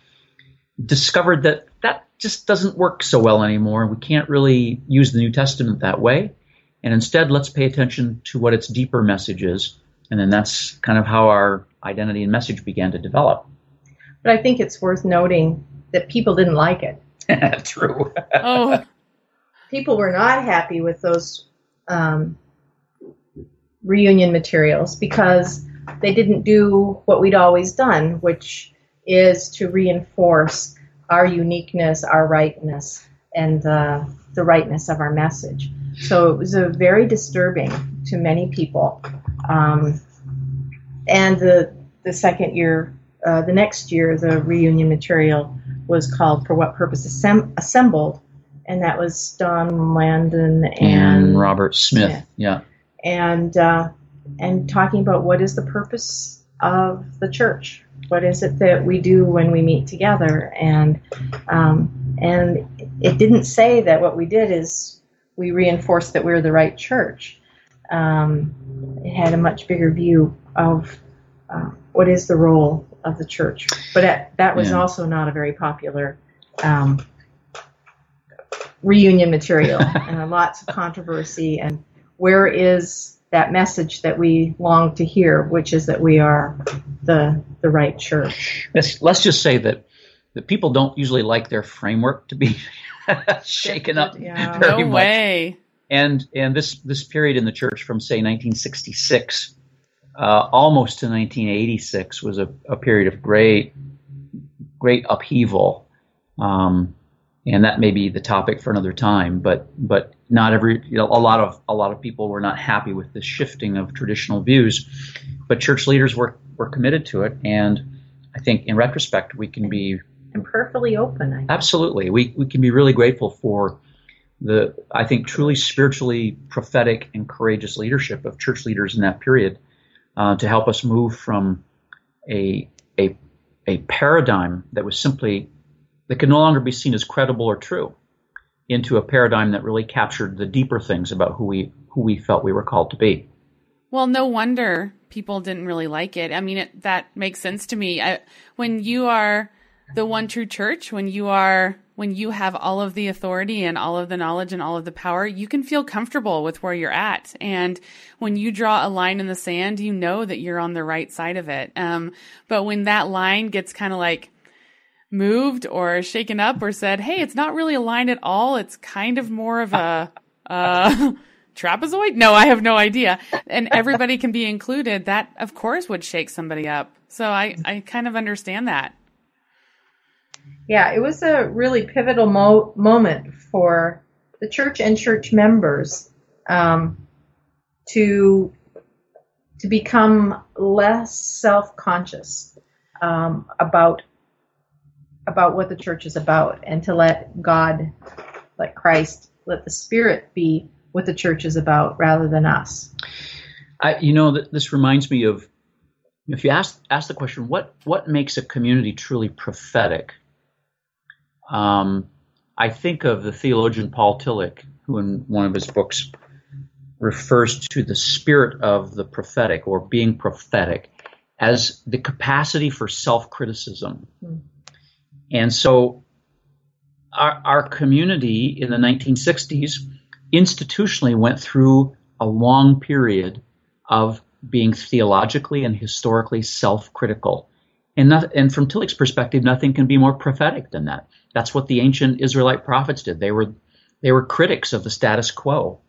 discovered that that just doesn't work so well anymore. We can't really use the New Testament that way. And instead, let's pay attention to what its deeper message is. And then that's kind of how our identity and message began to develop. But I think it's worth noting that people didn't like it. (laughs) True. oh. People were not happy with those um, reunion materials because they didn't do what we'd always done, which is to reinforce our uniqueness, our rightness, and uh, the rightness of our message. So it was a very disturbing to many people. Um, and the the second year, uh, the next year, the reunion material was called "For What Purpose Assemb- Assembled," and that was Don Landon and, and Robert Smith. Smith. Yeah and uh, and talking about what is the purpose of the church. What is it that we do when we meet together? And um, and it didn't say that what we did is we reinforced that we're the right church. Um, it had a much bigger view of uh, what is the role of the church. But at, that was yeah. also not a very popular um, reunion material, and lots of controversy and where is that message that we long to hear, which is that we are the the right church. Let's, let's just say that that people don't usually like their framework to be (laughs) shaken up yeah. very no much. way. And and this this period in the church from say 1966 uh, almost to 1986 was a, a period of great great upheaval. Um, and that may be the topic for another time. But but not every you know, a lot of a lot of people were not happy with the shifting of traditional views, but church leaders were were committed to it, and I think in retrospect we can be and prayerfully open. Absolutely, we we can be really grateful for the I think truly spiritually prophetic and courageous leadership of church leaders in that period uh, to help us move from a a a paradigm that was simply that could no longer be seen as credible or true into a paradigm that really captured the deeper things about who we who we felt we were called to be. Well, no wonder people didn't really like it. I mean, it, that makes sense to me. I, when you are the one true church, when you are when you have all of the authority and all of the knowledge and all of the power, you can feel comfortable with where you're at. And when you draw a line in the sand, you know that you're on the right side of it. Um, but when that line gets kind of like moved or shaken up or said, "Hey, it's not really aligned at all. It's kind of more of a uh, (laughs) trapezoid." No, I have no idea. And everybody can be included. That, of course, would shake somebody up. So I, I kind of understand that. Yeah, it was a really pivotal mo- moment for the church and church members um, to to become less self-conscious um, about about what the church is about, and to let God, let Christ, let the Spirit be what the church is about, rather than us. I, you know, this reminds me of if you ask ask the question, what what makes a community truly prophetic? Um, I think of the theologian Paul Tillich, who in one of his books refers to the spirit of the prophetic or being prophetic as the capacity for self criticism. Mm. And so our, our community in the 1960s institutionally went through a long period of being theologically and historically self critical. And, and from Tillich's perspective, nothing can be more prophetic than that. That's what the ancient Israelite prophets did. They were, they were critics of the status quo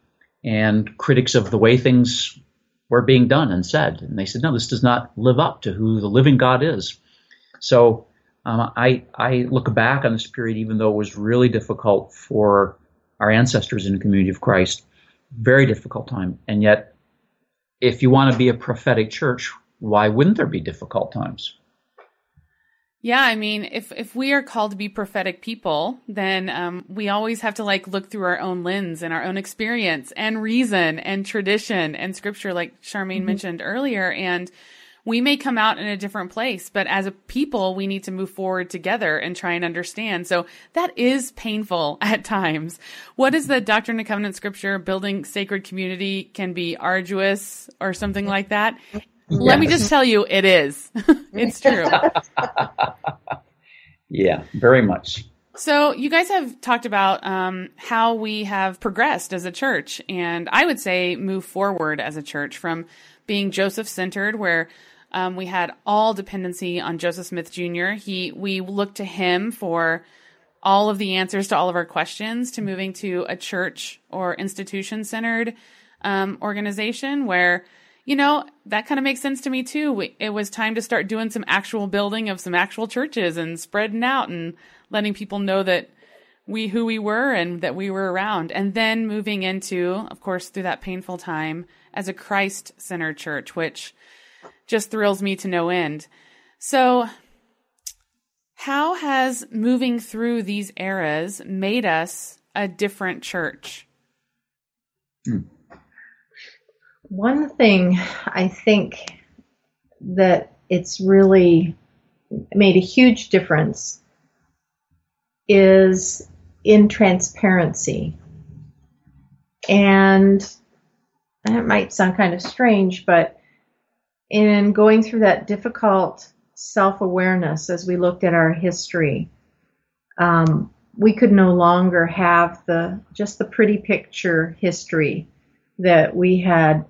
and critics of the way things were being done and said. And they said, no, this does not live up to who the living God is. So um, I, I look back on this period, even though it was really difficult for our ancestors in the community of Christ, very difficult time. And yet, if you want to be a prophetic church, why wouldn't there be difficult times? Yeah, I mean, if if we are called to be prophetic people, then um, we always have to like look through our own lens and our own experience and reason and tradition and scripture, like Charmaine mm-hmm. mentioned earlier. And we may come out in a different place, but as a people, we need to move forward together and try and understand. So that is painful (laughs) at times. What is the Doctrine and Covenant scripture? Building sacred community can be arduous or something like that. Let me just tell you, it is. (laughs) it's true. (laughs) yeah, very much. So, you guys have talked about um, how we have progressed as a church, and I would say move forward as a church from being Joseph centered, where um, we had all dependency on Joseph Smith Jr. He, we looked to him for all of the answers to all of our questions, to moving to a church or institution centered um, organization where you know, that kind of makes sense to me too. We, it was time to start doing some actual building of some actual churches and spreading out and letting people know that we who we were and that we were around. And then moving into, of course, through that painful time as a Christ centered church, which just thrills me to no end. So, how has moving through these eras made us a different church? One thing I think that it's really made a huge difference is in transparency. And that might sound kind of strange, but in going through that difficult self awareness as we looked at our history, um, we could no longer have the just the pretty picture history that we had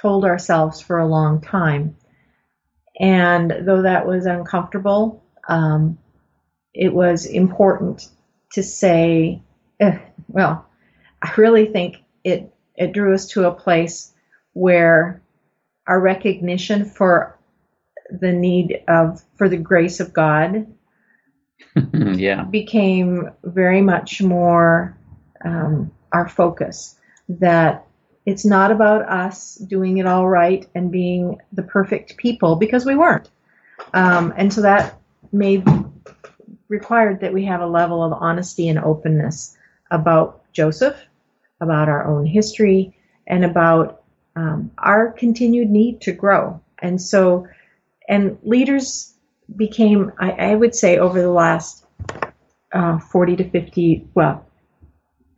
told ourselves for a long time. And though that was uncomfortable, um, it was important to say, eh, well, I really think it it drew us to a place where our recognition for the need of for the grace of God (laughs) yeah. became very much more um, our focus. That it's not about us doing it all right and being the perfect people because we weren't. Um, and so that made required that we have a level of honesty and openness about Joseph, about our own history, and about um, our continued need to grow. And so, and leaders became, I, I would say, over the last uh, 40 to 50, well,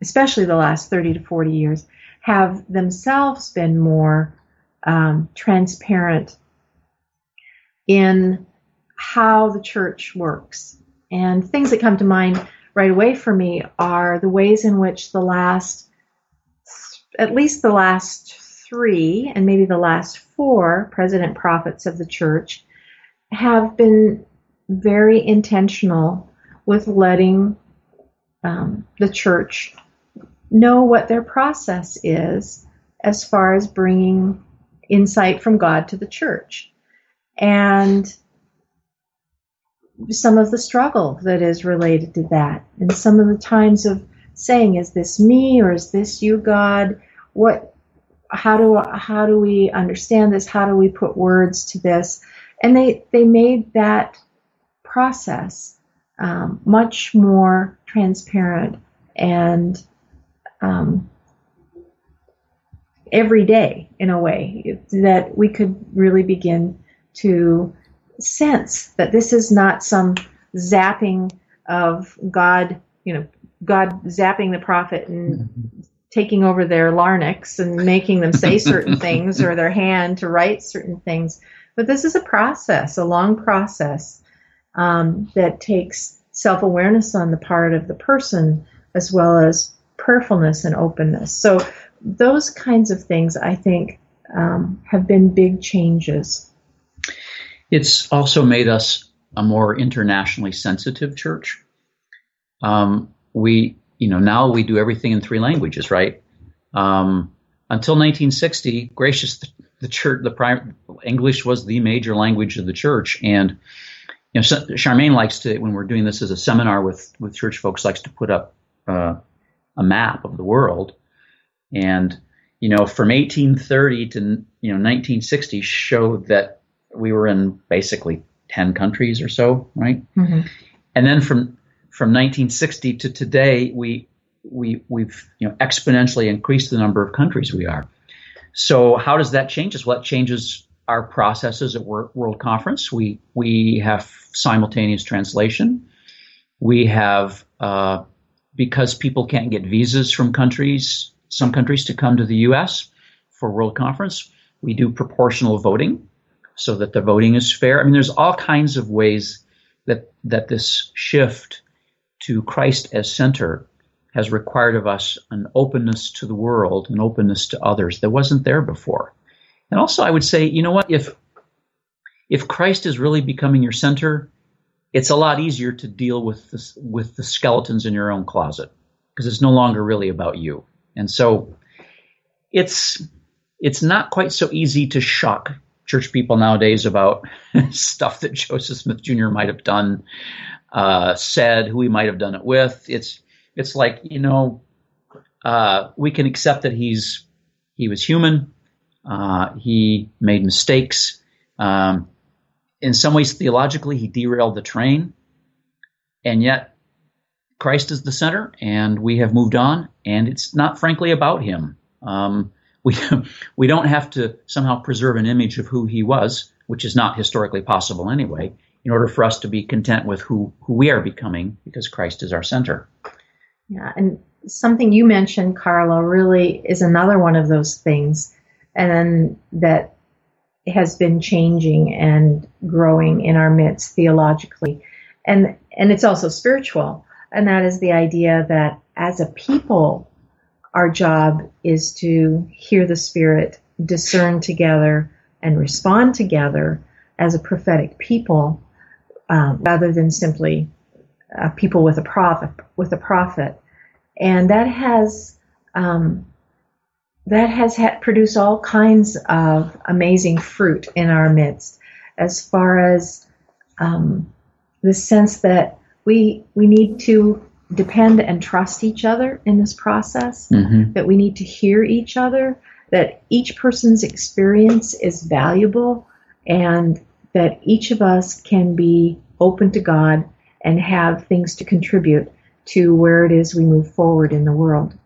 especially the last 30 to 40 years, have themselves been more um, transparent in how the church works. And things that come to mind right away for me are the ways in which the last, at least the last three, and maybe the last four president prophets of the church have been very intentional with letting um, the church know what their process is as far as bringing insight from God to the church. And some of the struggle that is related to that, and some of the times of saying, Is this me or is this you, God? What how do how do we understand this? How do we put words to this? And they they made that process um, much more transparent and um, every day in a way that we could really begin to sense that this is not some zapping of God, you know, God zapping the prophet and mm-hmm. Taking over their larynx and making them say certain (laughs) things or their hand to write certain things. But this is a process, a long process um, that takes self awareness on the part of the person as well as prayerfulness and openness. So those kinds of things, I think, um, have been big changes. It's also made us a more internationally sensitive church. Um, we, you know, now we do everything in three languages, right? Um, until 1960, gracious, the, the church, the prime, English was the major language of the church, and you know, Charmaine likes to, when we're doing this as a seminar with with church folks, likes to put up uh, a map of the world, and you know, from 1830 to you know 1960 showed that we were in basically 10 countries or so, right? Mm-hmm. And then from from 1960 to today, we we we've you know exponentially increased the number of countries we are. So how does that change us? Well, it changes our processes at World Conference. We we have simultaneous translation. We have uh, because people can't get visas from countries, some countries to come to the U.S. for World Conference. We do proportional voting so that the voting is fair. I mean, there's all kinds of ways that that this shift to Christ as center has required of us an openness to the world, an openness to others that wasn't there before. And also, I would say, you know what? If if Christ is really becoming your center, it's a lot easier to deal with the, with the skeletons in your own closet because it's no longer really about you. And so, it's it's not quite so easy to shock church people nowadays about (laughs) stuff that Joseph Smith Jr. might have done, uh, said, who he might have done it with. It's it's like you know, uh, we can accept that he's he was human, uh, he made mistakes. Um, in some ways, theologically, he derailed the train, and yet Christ is the center, and we have moved on, and it's not frankly about him. Um, we (laughs) we don't have to somehow preserve an image of who he was, which is not historically possible anyway, in order for us to be content with who who we are becoming, because Christ is our center. Yeah, and something you mentioned, Carlo, really is another one of those things, and that has been changing and growing in our midst theologically, and and it's also spiritual, and that is the idea that as a people our job is to hear the Spirit, discern together, and respond together as a prophetic people, um, rather than simply uh, people with a prophet With a prophet, and that has um, that has produced all kinds of amazing fruit in our midst, as far as um, the sense that we we need to depend and trust each other in this process, mm-hmm. that we need to hear each other, that each person's experience is valuable, and that each of us can be open to God and have things to contribute to where it is we move forward in the world.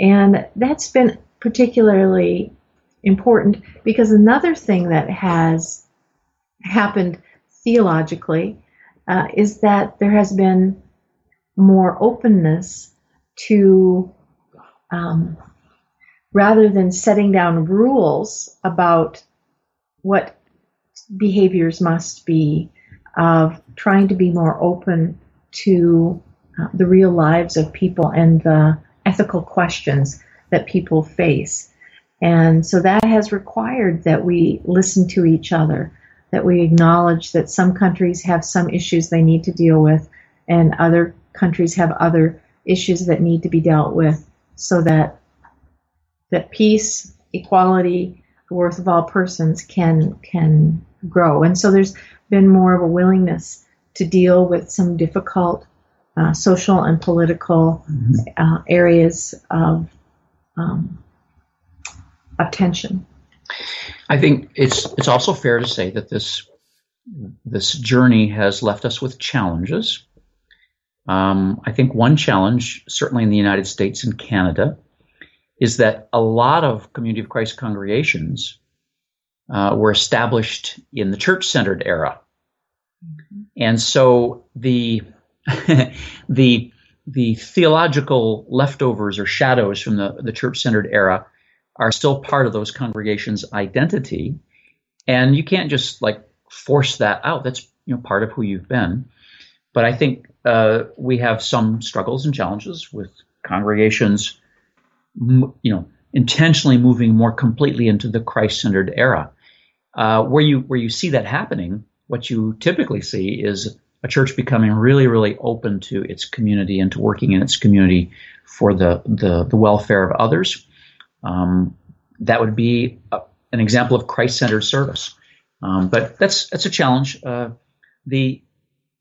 And that's been particularly important because another thing that has happened theologically uh, is that there has been more openness to um, rather than setting down rules about what behaviors must be of trying to be more open to uh, the real lives of people and the ethical questions that people face. And so that has required that we listen to each other, that we acknowledge that some countries have some issues they need to deal with and other countries have other issues that need to be dealt with so that that peace, equality, the worth of all persons can can grow. And so there's been more of a willingness to deal with some difficult uh, social and political mm-hmm. uh, areas of um, of tension. I think it's it's also fair to say that this this journey has left us with challenges. Um, I think one challenge, certainly in the United States and Canada, is that a lot of Community of Christ congregations uh, were established in the church-centered era, mm-hmm. and so the (laughs) the the theological leftovers or shadows from the, the church-centered era are still part of those congregations' identity, and you can't just like force that out. That's you know part of who you've been. But I think uh, we have some struggles and challenges with congregations, you know, intentionally moving more completely into the Christ-centered era. Uh, where you where you see that happening, what you typically see is a church becoming really, really open to its community and to working in its community for the the, the welfare of others. Um, that would be a, an example of Christ-centered service. Um, but that's that's a challenge. Uh, the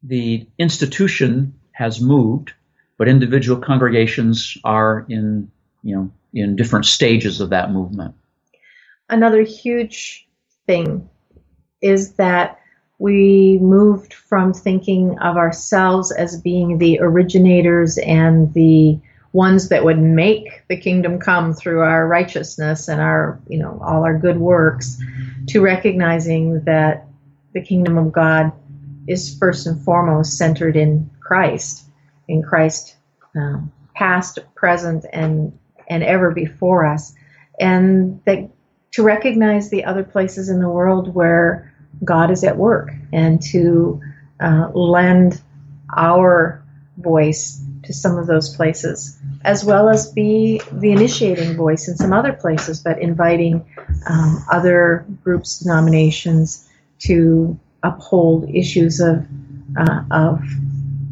the institution has moved, but individual congregations are in you know in different stages of that movement. Another huge thing is that we moved from thinking of ourselves as being the originators and the ones that would make the kingdom come through our righteousness and our, you know, all our good works, to recognizing that the kingdom of God is first and foremost centered in Christ, in Christ, um, past, present, and and ever before us, and that to recognize the other places in the world where God is at work, and to uh, lend our voice to some of those places, as well as be the initiating voice in some other places, but inviting um, other groups, denominations to uphold issues of uh, of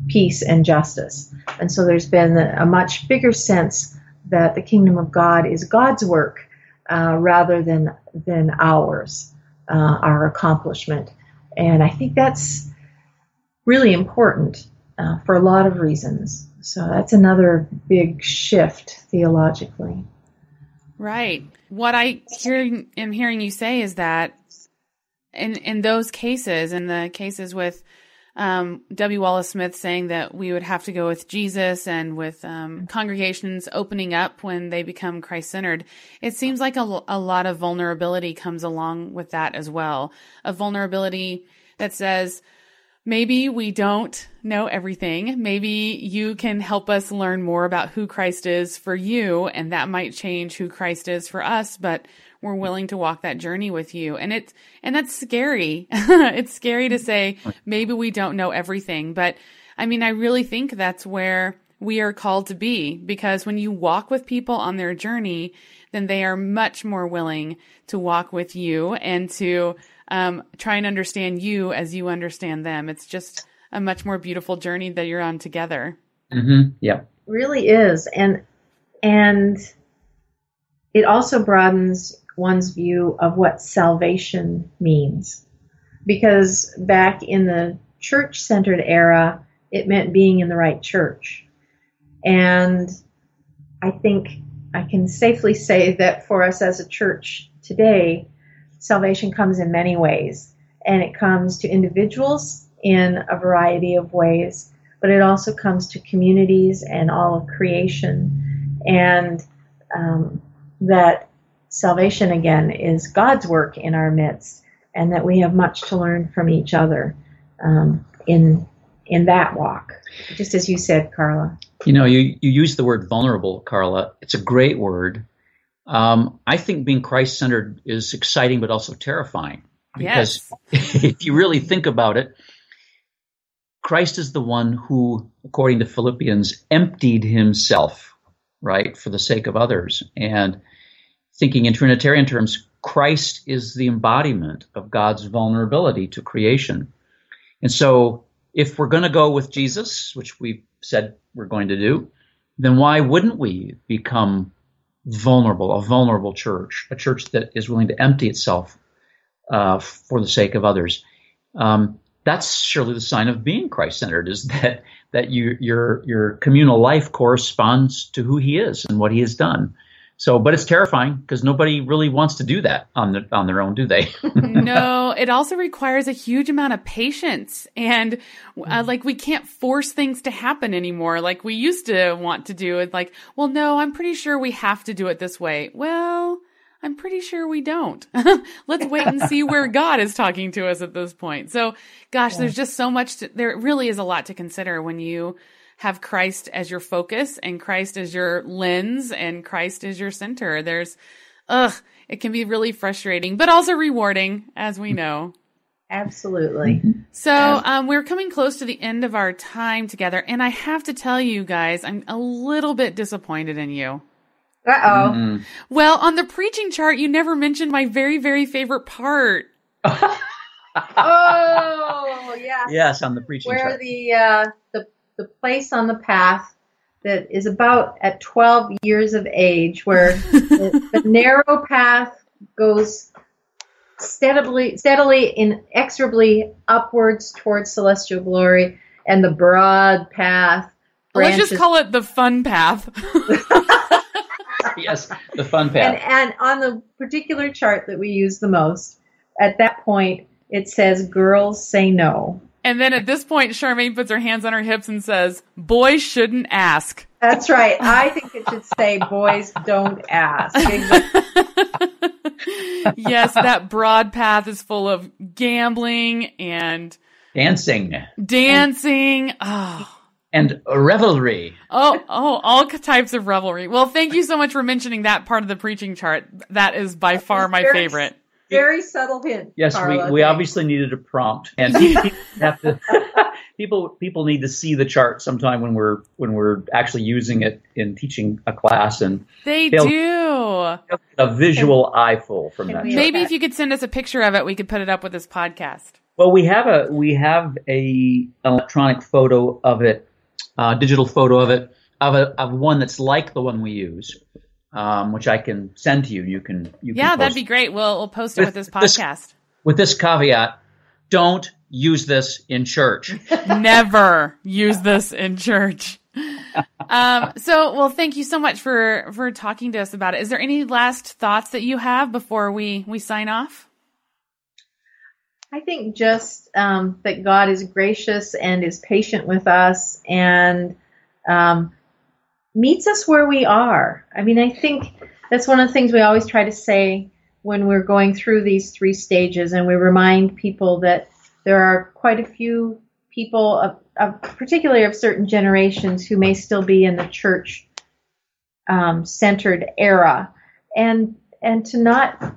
peace and justice. And so there's been a much bigger sense that the kingdom of God is God's work uh, rather than than ours, uh, our accomplishment. And I think that's really important uh, for a lot of reasons. So that's another big shift theologically. Right. What I hear, am hearing you say is that in in those cases, in the cases with um, W. Wallace Smith saying that we would have to go with Jesus and with um, congregations opening up when they become Christ centered, it seems like a, a lot of vulnerability comes along with that as well. A vulnerability that says, maybe we don't know everything. Maybe you can help us learn more about who Christ is for you, and that might change who Christ is for us, but we're willing to walk that journey with you. And it's, and that's scary. (laughs) it's scary to say, maybe we don't know everything, but I mean, I really think that's where we are called to be because when you walk with people on their journey, then they are much more willing to walk with you and to um, try and understand you as you understand them. It's just a much more beautiful journey that you're on together. Mm-hmm. Yeah, really is, and and it also broadens one's view of what salvation means, because back in the church-centered era, it meant being in the right church, and I think I can safely say that for us as a church today, salvation comes in many ways, and it comes to individuals in a variety of ways, but it also comes to communities and all of creation, and um, that salvation again is God's work in our midst, and that we have much to learn from each other um, in in that walk. Just as you said, Carla. You know, you you use the word vulnerable, Carla. It's a great word um, I think being Christ centered is exciting, but also terrifying. Because yes. (laughs) if you really think about it, Christ is the one who, according to Philippians, emptied himself, right, for the sake of others. And thinking in Trinitarian terms, Christ is the embodiment of God's vulnerability to creation. And so, if we're going to go with Jesus, which we've said we're going to do, then why wouldn't we become vulnerable, a vulnerable church, a church that is willing to empty itself uh, for the sake of others. Um, that's surely the sign of being Christ-centered is that that you, your your communal life corresponds to who He is and what He has done. So, but it's terrifying because nobody really wants to do that on the, on their own, do they? (laughs) no, (laughs) it also requires a huge amount of patience and uh, like we can't force things to happen anymore like we used to want to do it like, well no, I'm pretty sure we have to do it this way. Well, I'm pretty sure we don't. (laughs) Let's wait and see where God is talking to us at this point. So, gosh, yeah. there's just so much to, there really is a lot to consider when you have Christ as your focus and Christ as your lens and Christ as your center. There's, ugh, it can be really frustrating, but also rewarding, as we know. Absolutely. So um, we're coming close to the end of our time together, and I have to tell you guys, I'm a little bit disappointed in you. Uh oh. Mm-hmm. Well, on the preaching chart, you never mentioned my very, very favorite part. (laughs) oh yes. Yes, on the preaching Where chart. Where the uh, the the place on the path that is about at 12 years of age, where (laughs) the, the narrow path goes steadily, steadily, inexorably upwards towards celestial glory, and the broad path. Branches. Let's just call it the fun path. (laughs) yes, the fun path. And, and on the particular chart that we use the most, at that point, it says girls say no. And then at this point, Charmaine puts her hands on her hips and says, boys shouldn't ask. That's right. I think it should say boys don't ask. (laughs) yes, that broad path is full of gambling and dancing. Dancing. Oh and revelry. Oh, oh, all types of revelry. Well, thank you so much for mentioning that part of the preaching chart. That is by far my favorite. Very subtle hint. Yes, Carla, we, we obviously needed a prompt, and (laughs) people have to. people people need to see the chart sometime when we're when we're actually using it in teaching a class, and they do a visual can, eyeful from that. Maybe if you could send us a picture of it, we could put it up with this podcast. Well, we have a we have a electronic photo of it uh, digital photo of it, of, a, of one that's like the one we use, um, which I can send to you. You can, you yeah, can that'd be great. We'll, we'll post it with, with this podcast. This, with this caveat, don't use this in church. (laughs) Never use this in church. um, so, well, thank you so much for for talking to us about it. Is there any last thoughts that you have before we we sign off? I think just um, that God is gracious and is patient with us and um, meets us where we are. I mean, I think that's one of the things we always try to say when we're going through these three stages, and we remind people that there are quite a few people, of, of particularly of certain generations, who may still be in the church um, centered era, and and to not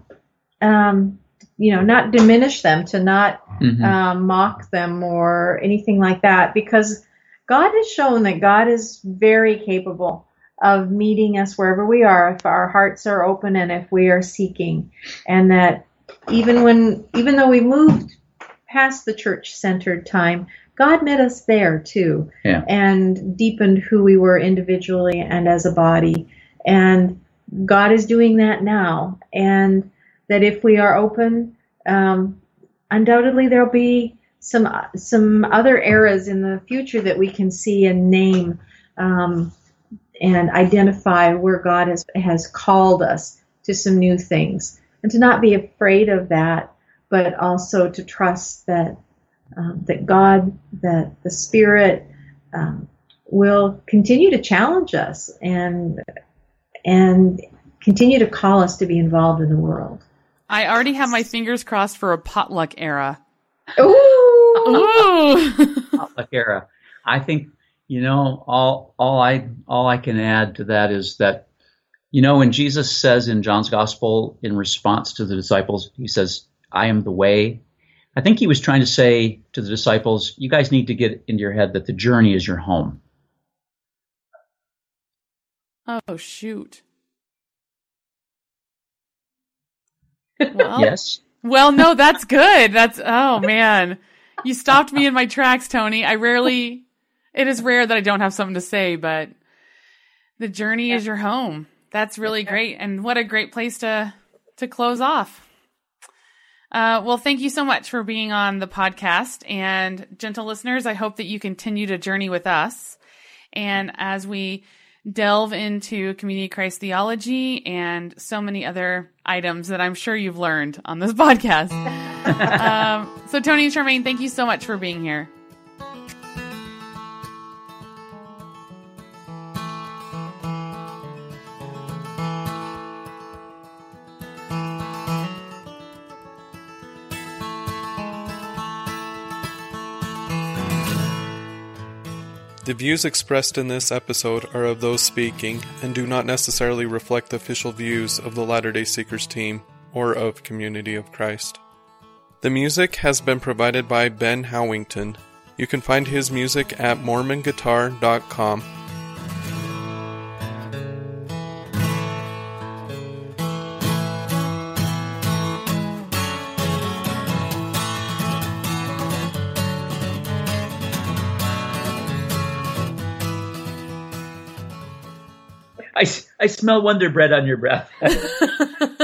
um, you know, not diminish them, to not mm-hmm. um, mock them or anything like that, because God has shown that God is very capable of meeting us wherever we are if our hearts are open and if we are seeking, and that even when, even though we moved past the church-centered time, God met us there too, yeah. and deepened who we were individually and as a body, and God is doing that now, and that if we are open, um, undoubtedly there'll be some some other eras in the future that we can see and name um, and identify where God has has called us to some new things, and to not be afraid of that, but also to trust that um, that God, that the Spirit um, will continue to challenge us and and continue to call us to be involved in the world. I already have my fingers crossed for a potluck era. Ooh, Ooh. era. I think you know all all I all I can add to that is that you know when Jesus says in John's gospel in response to the disciples, he says, "I am the way." I think he was trying to say to the disciples, "You guys need to get into your head that the journey is your home." Oh shoot. (laughs) Well, yes. Well, no, that's good. That's oh man, you stopped me in my tracks, Tony. I rarely. It is rare that I don't have something to say, but the journey yeah. is your home. That's really great, and what a great place to to close off. Uh, well, thank you so much for being on the podcast, and gentle listeners, I hope that you continue to journey with us. And as we delve into community Christ theology and so many other items that I'm sure you've learned on this (laughs) podcast. (laughs) um, so, Tony and Charmaine, thank you so much for being here. The views expressed in this episode are of those speaking and do not necessarily reflect the official views of the Latter day Seekers team or of Community of Christ. The music has been provided by Ben Howington. You can find his music at mormonguitar.com. I, I smell Wonder Bread on your breath. (laughs)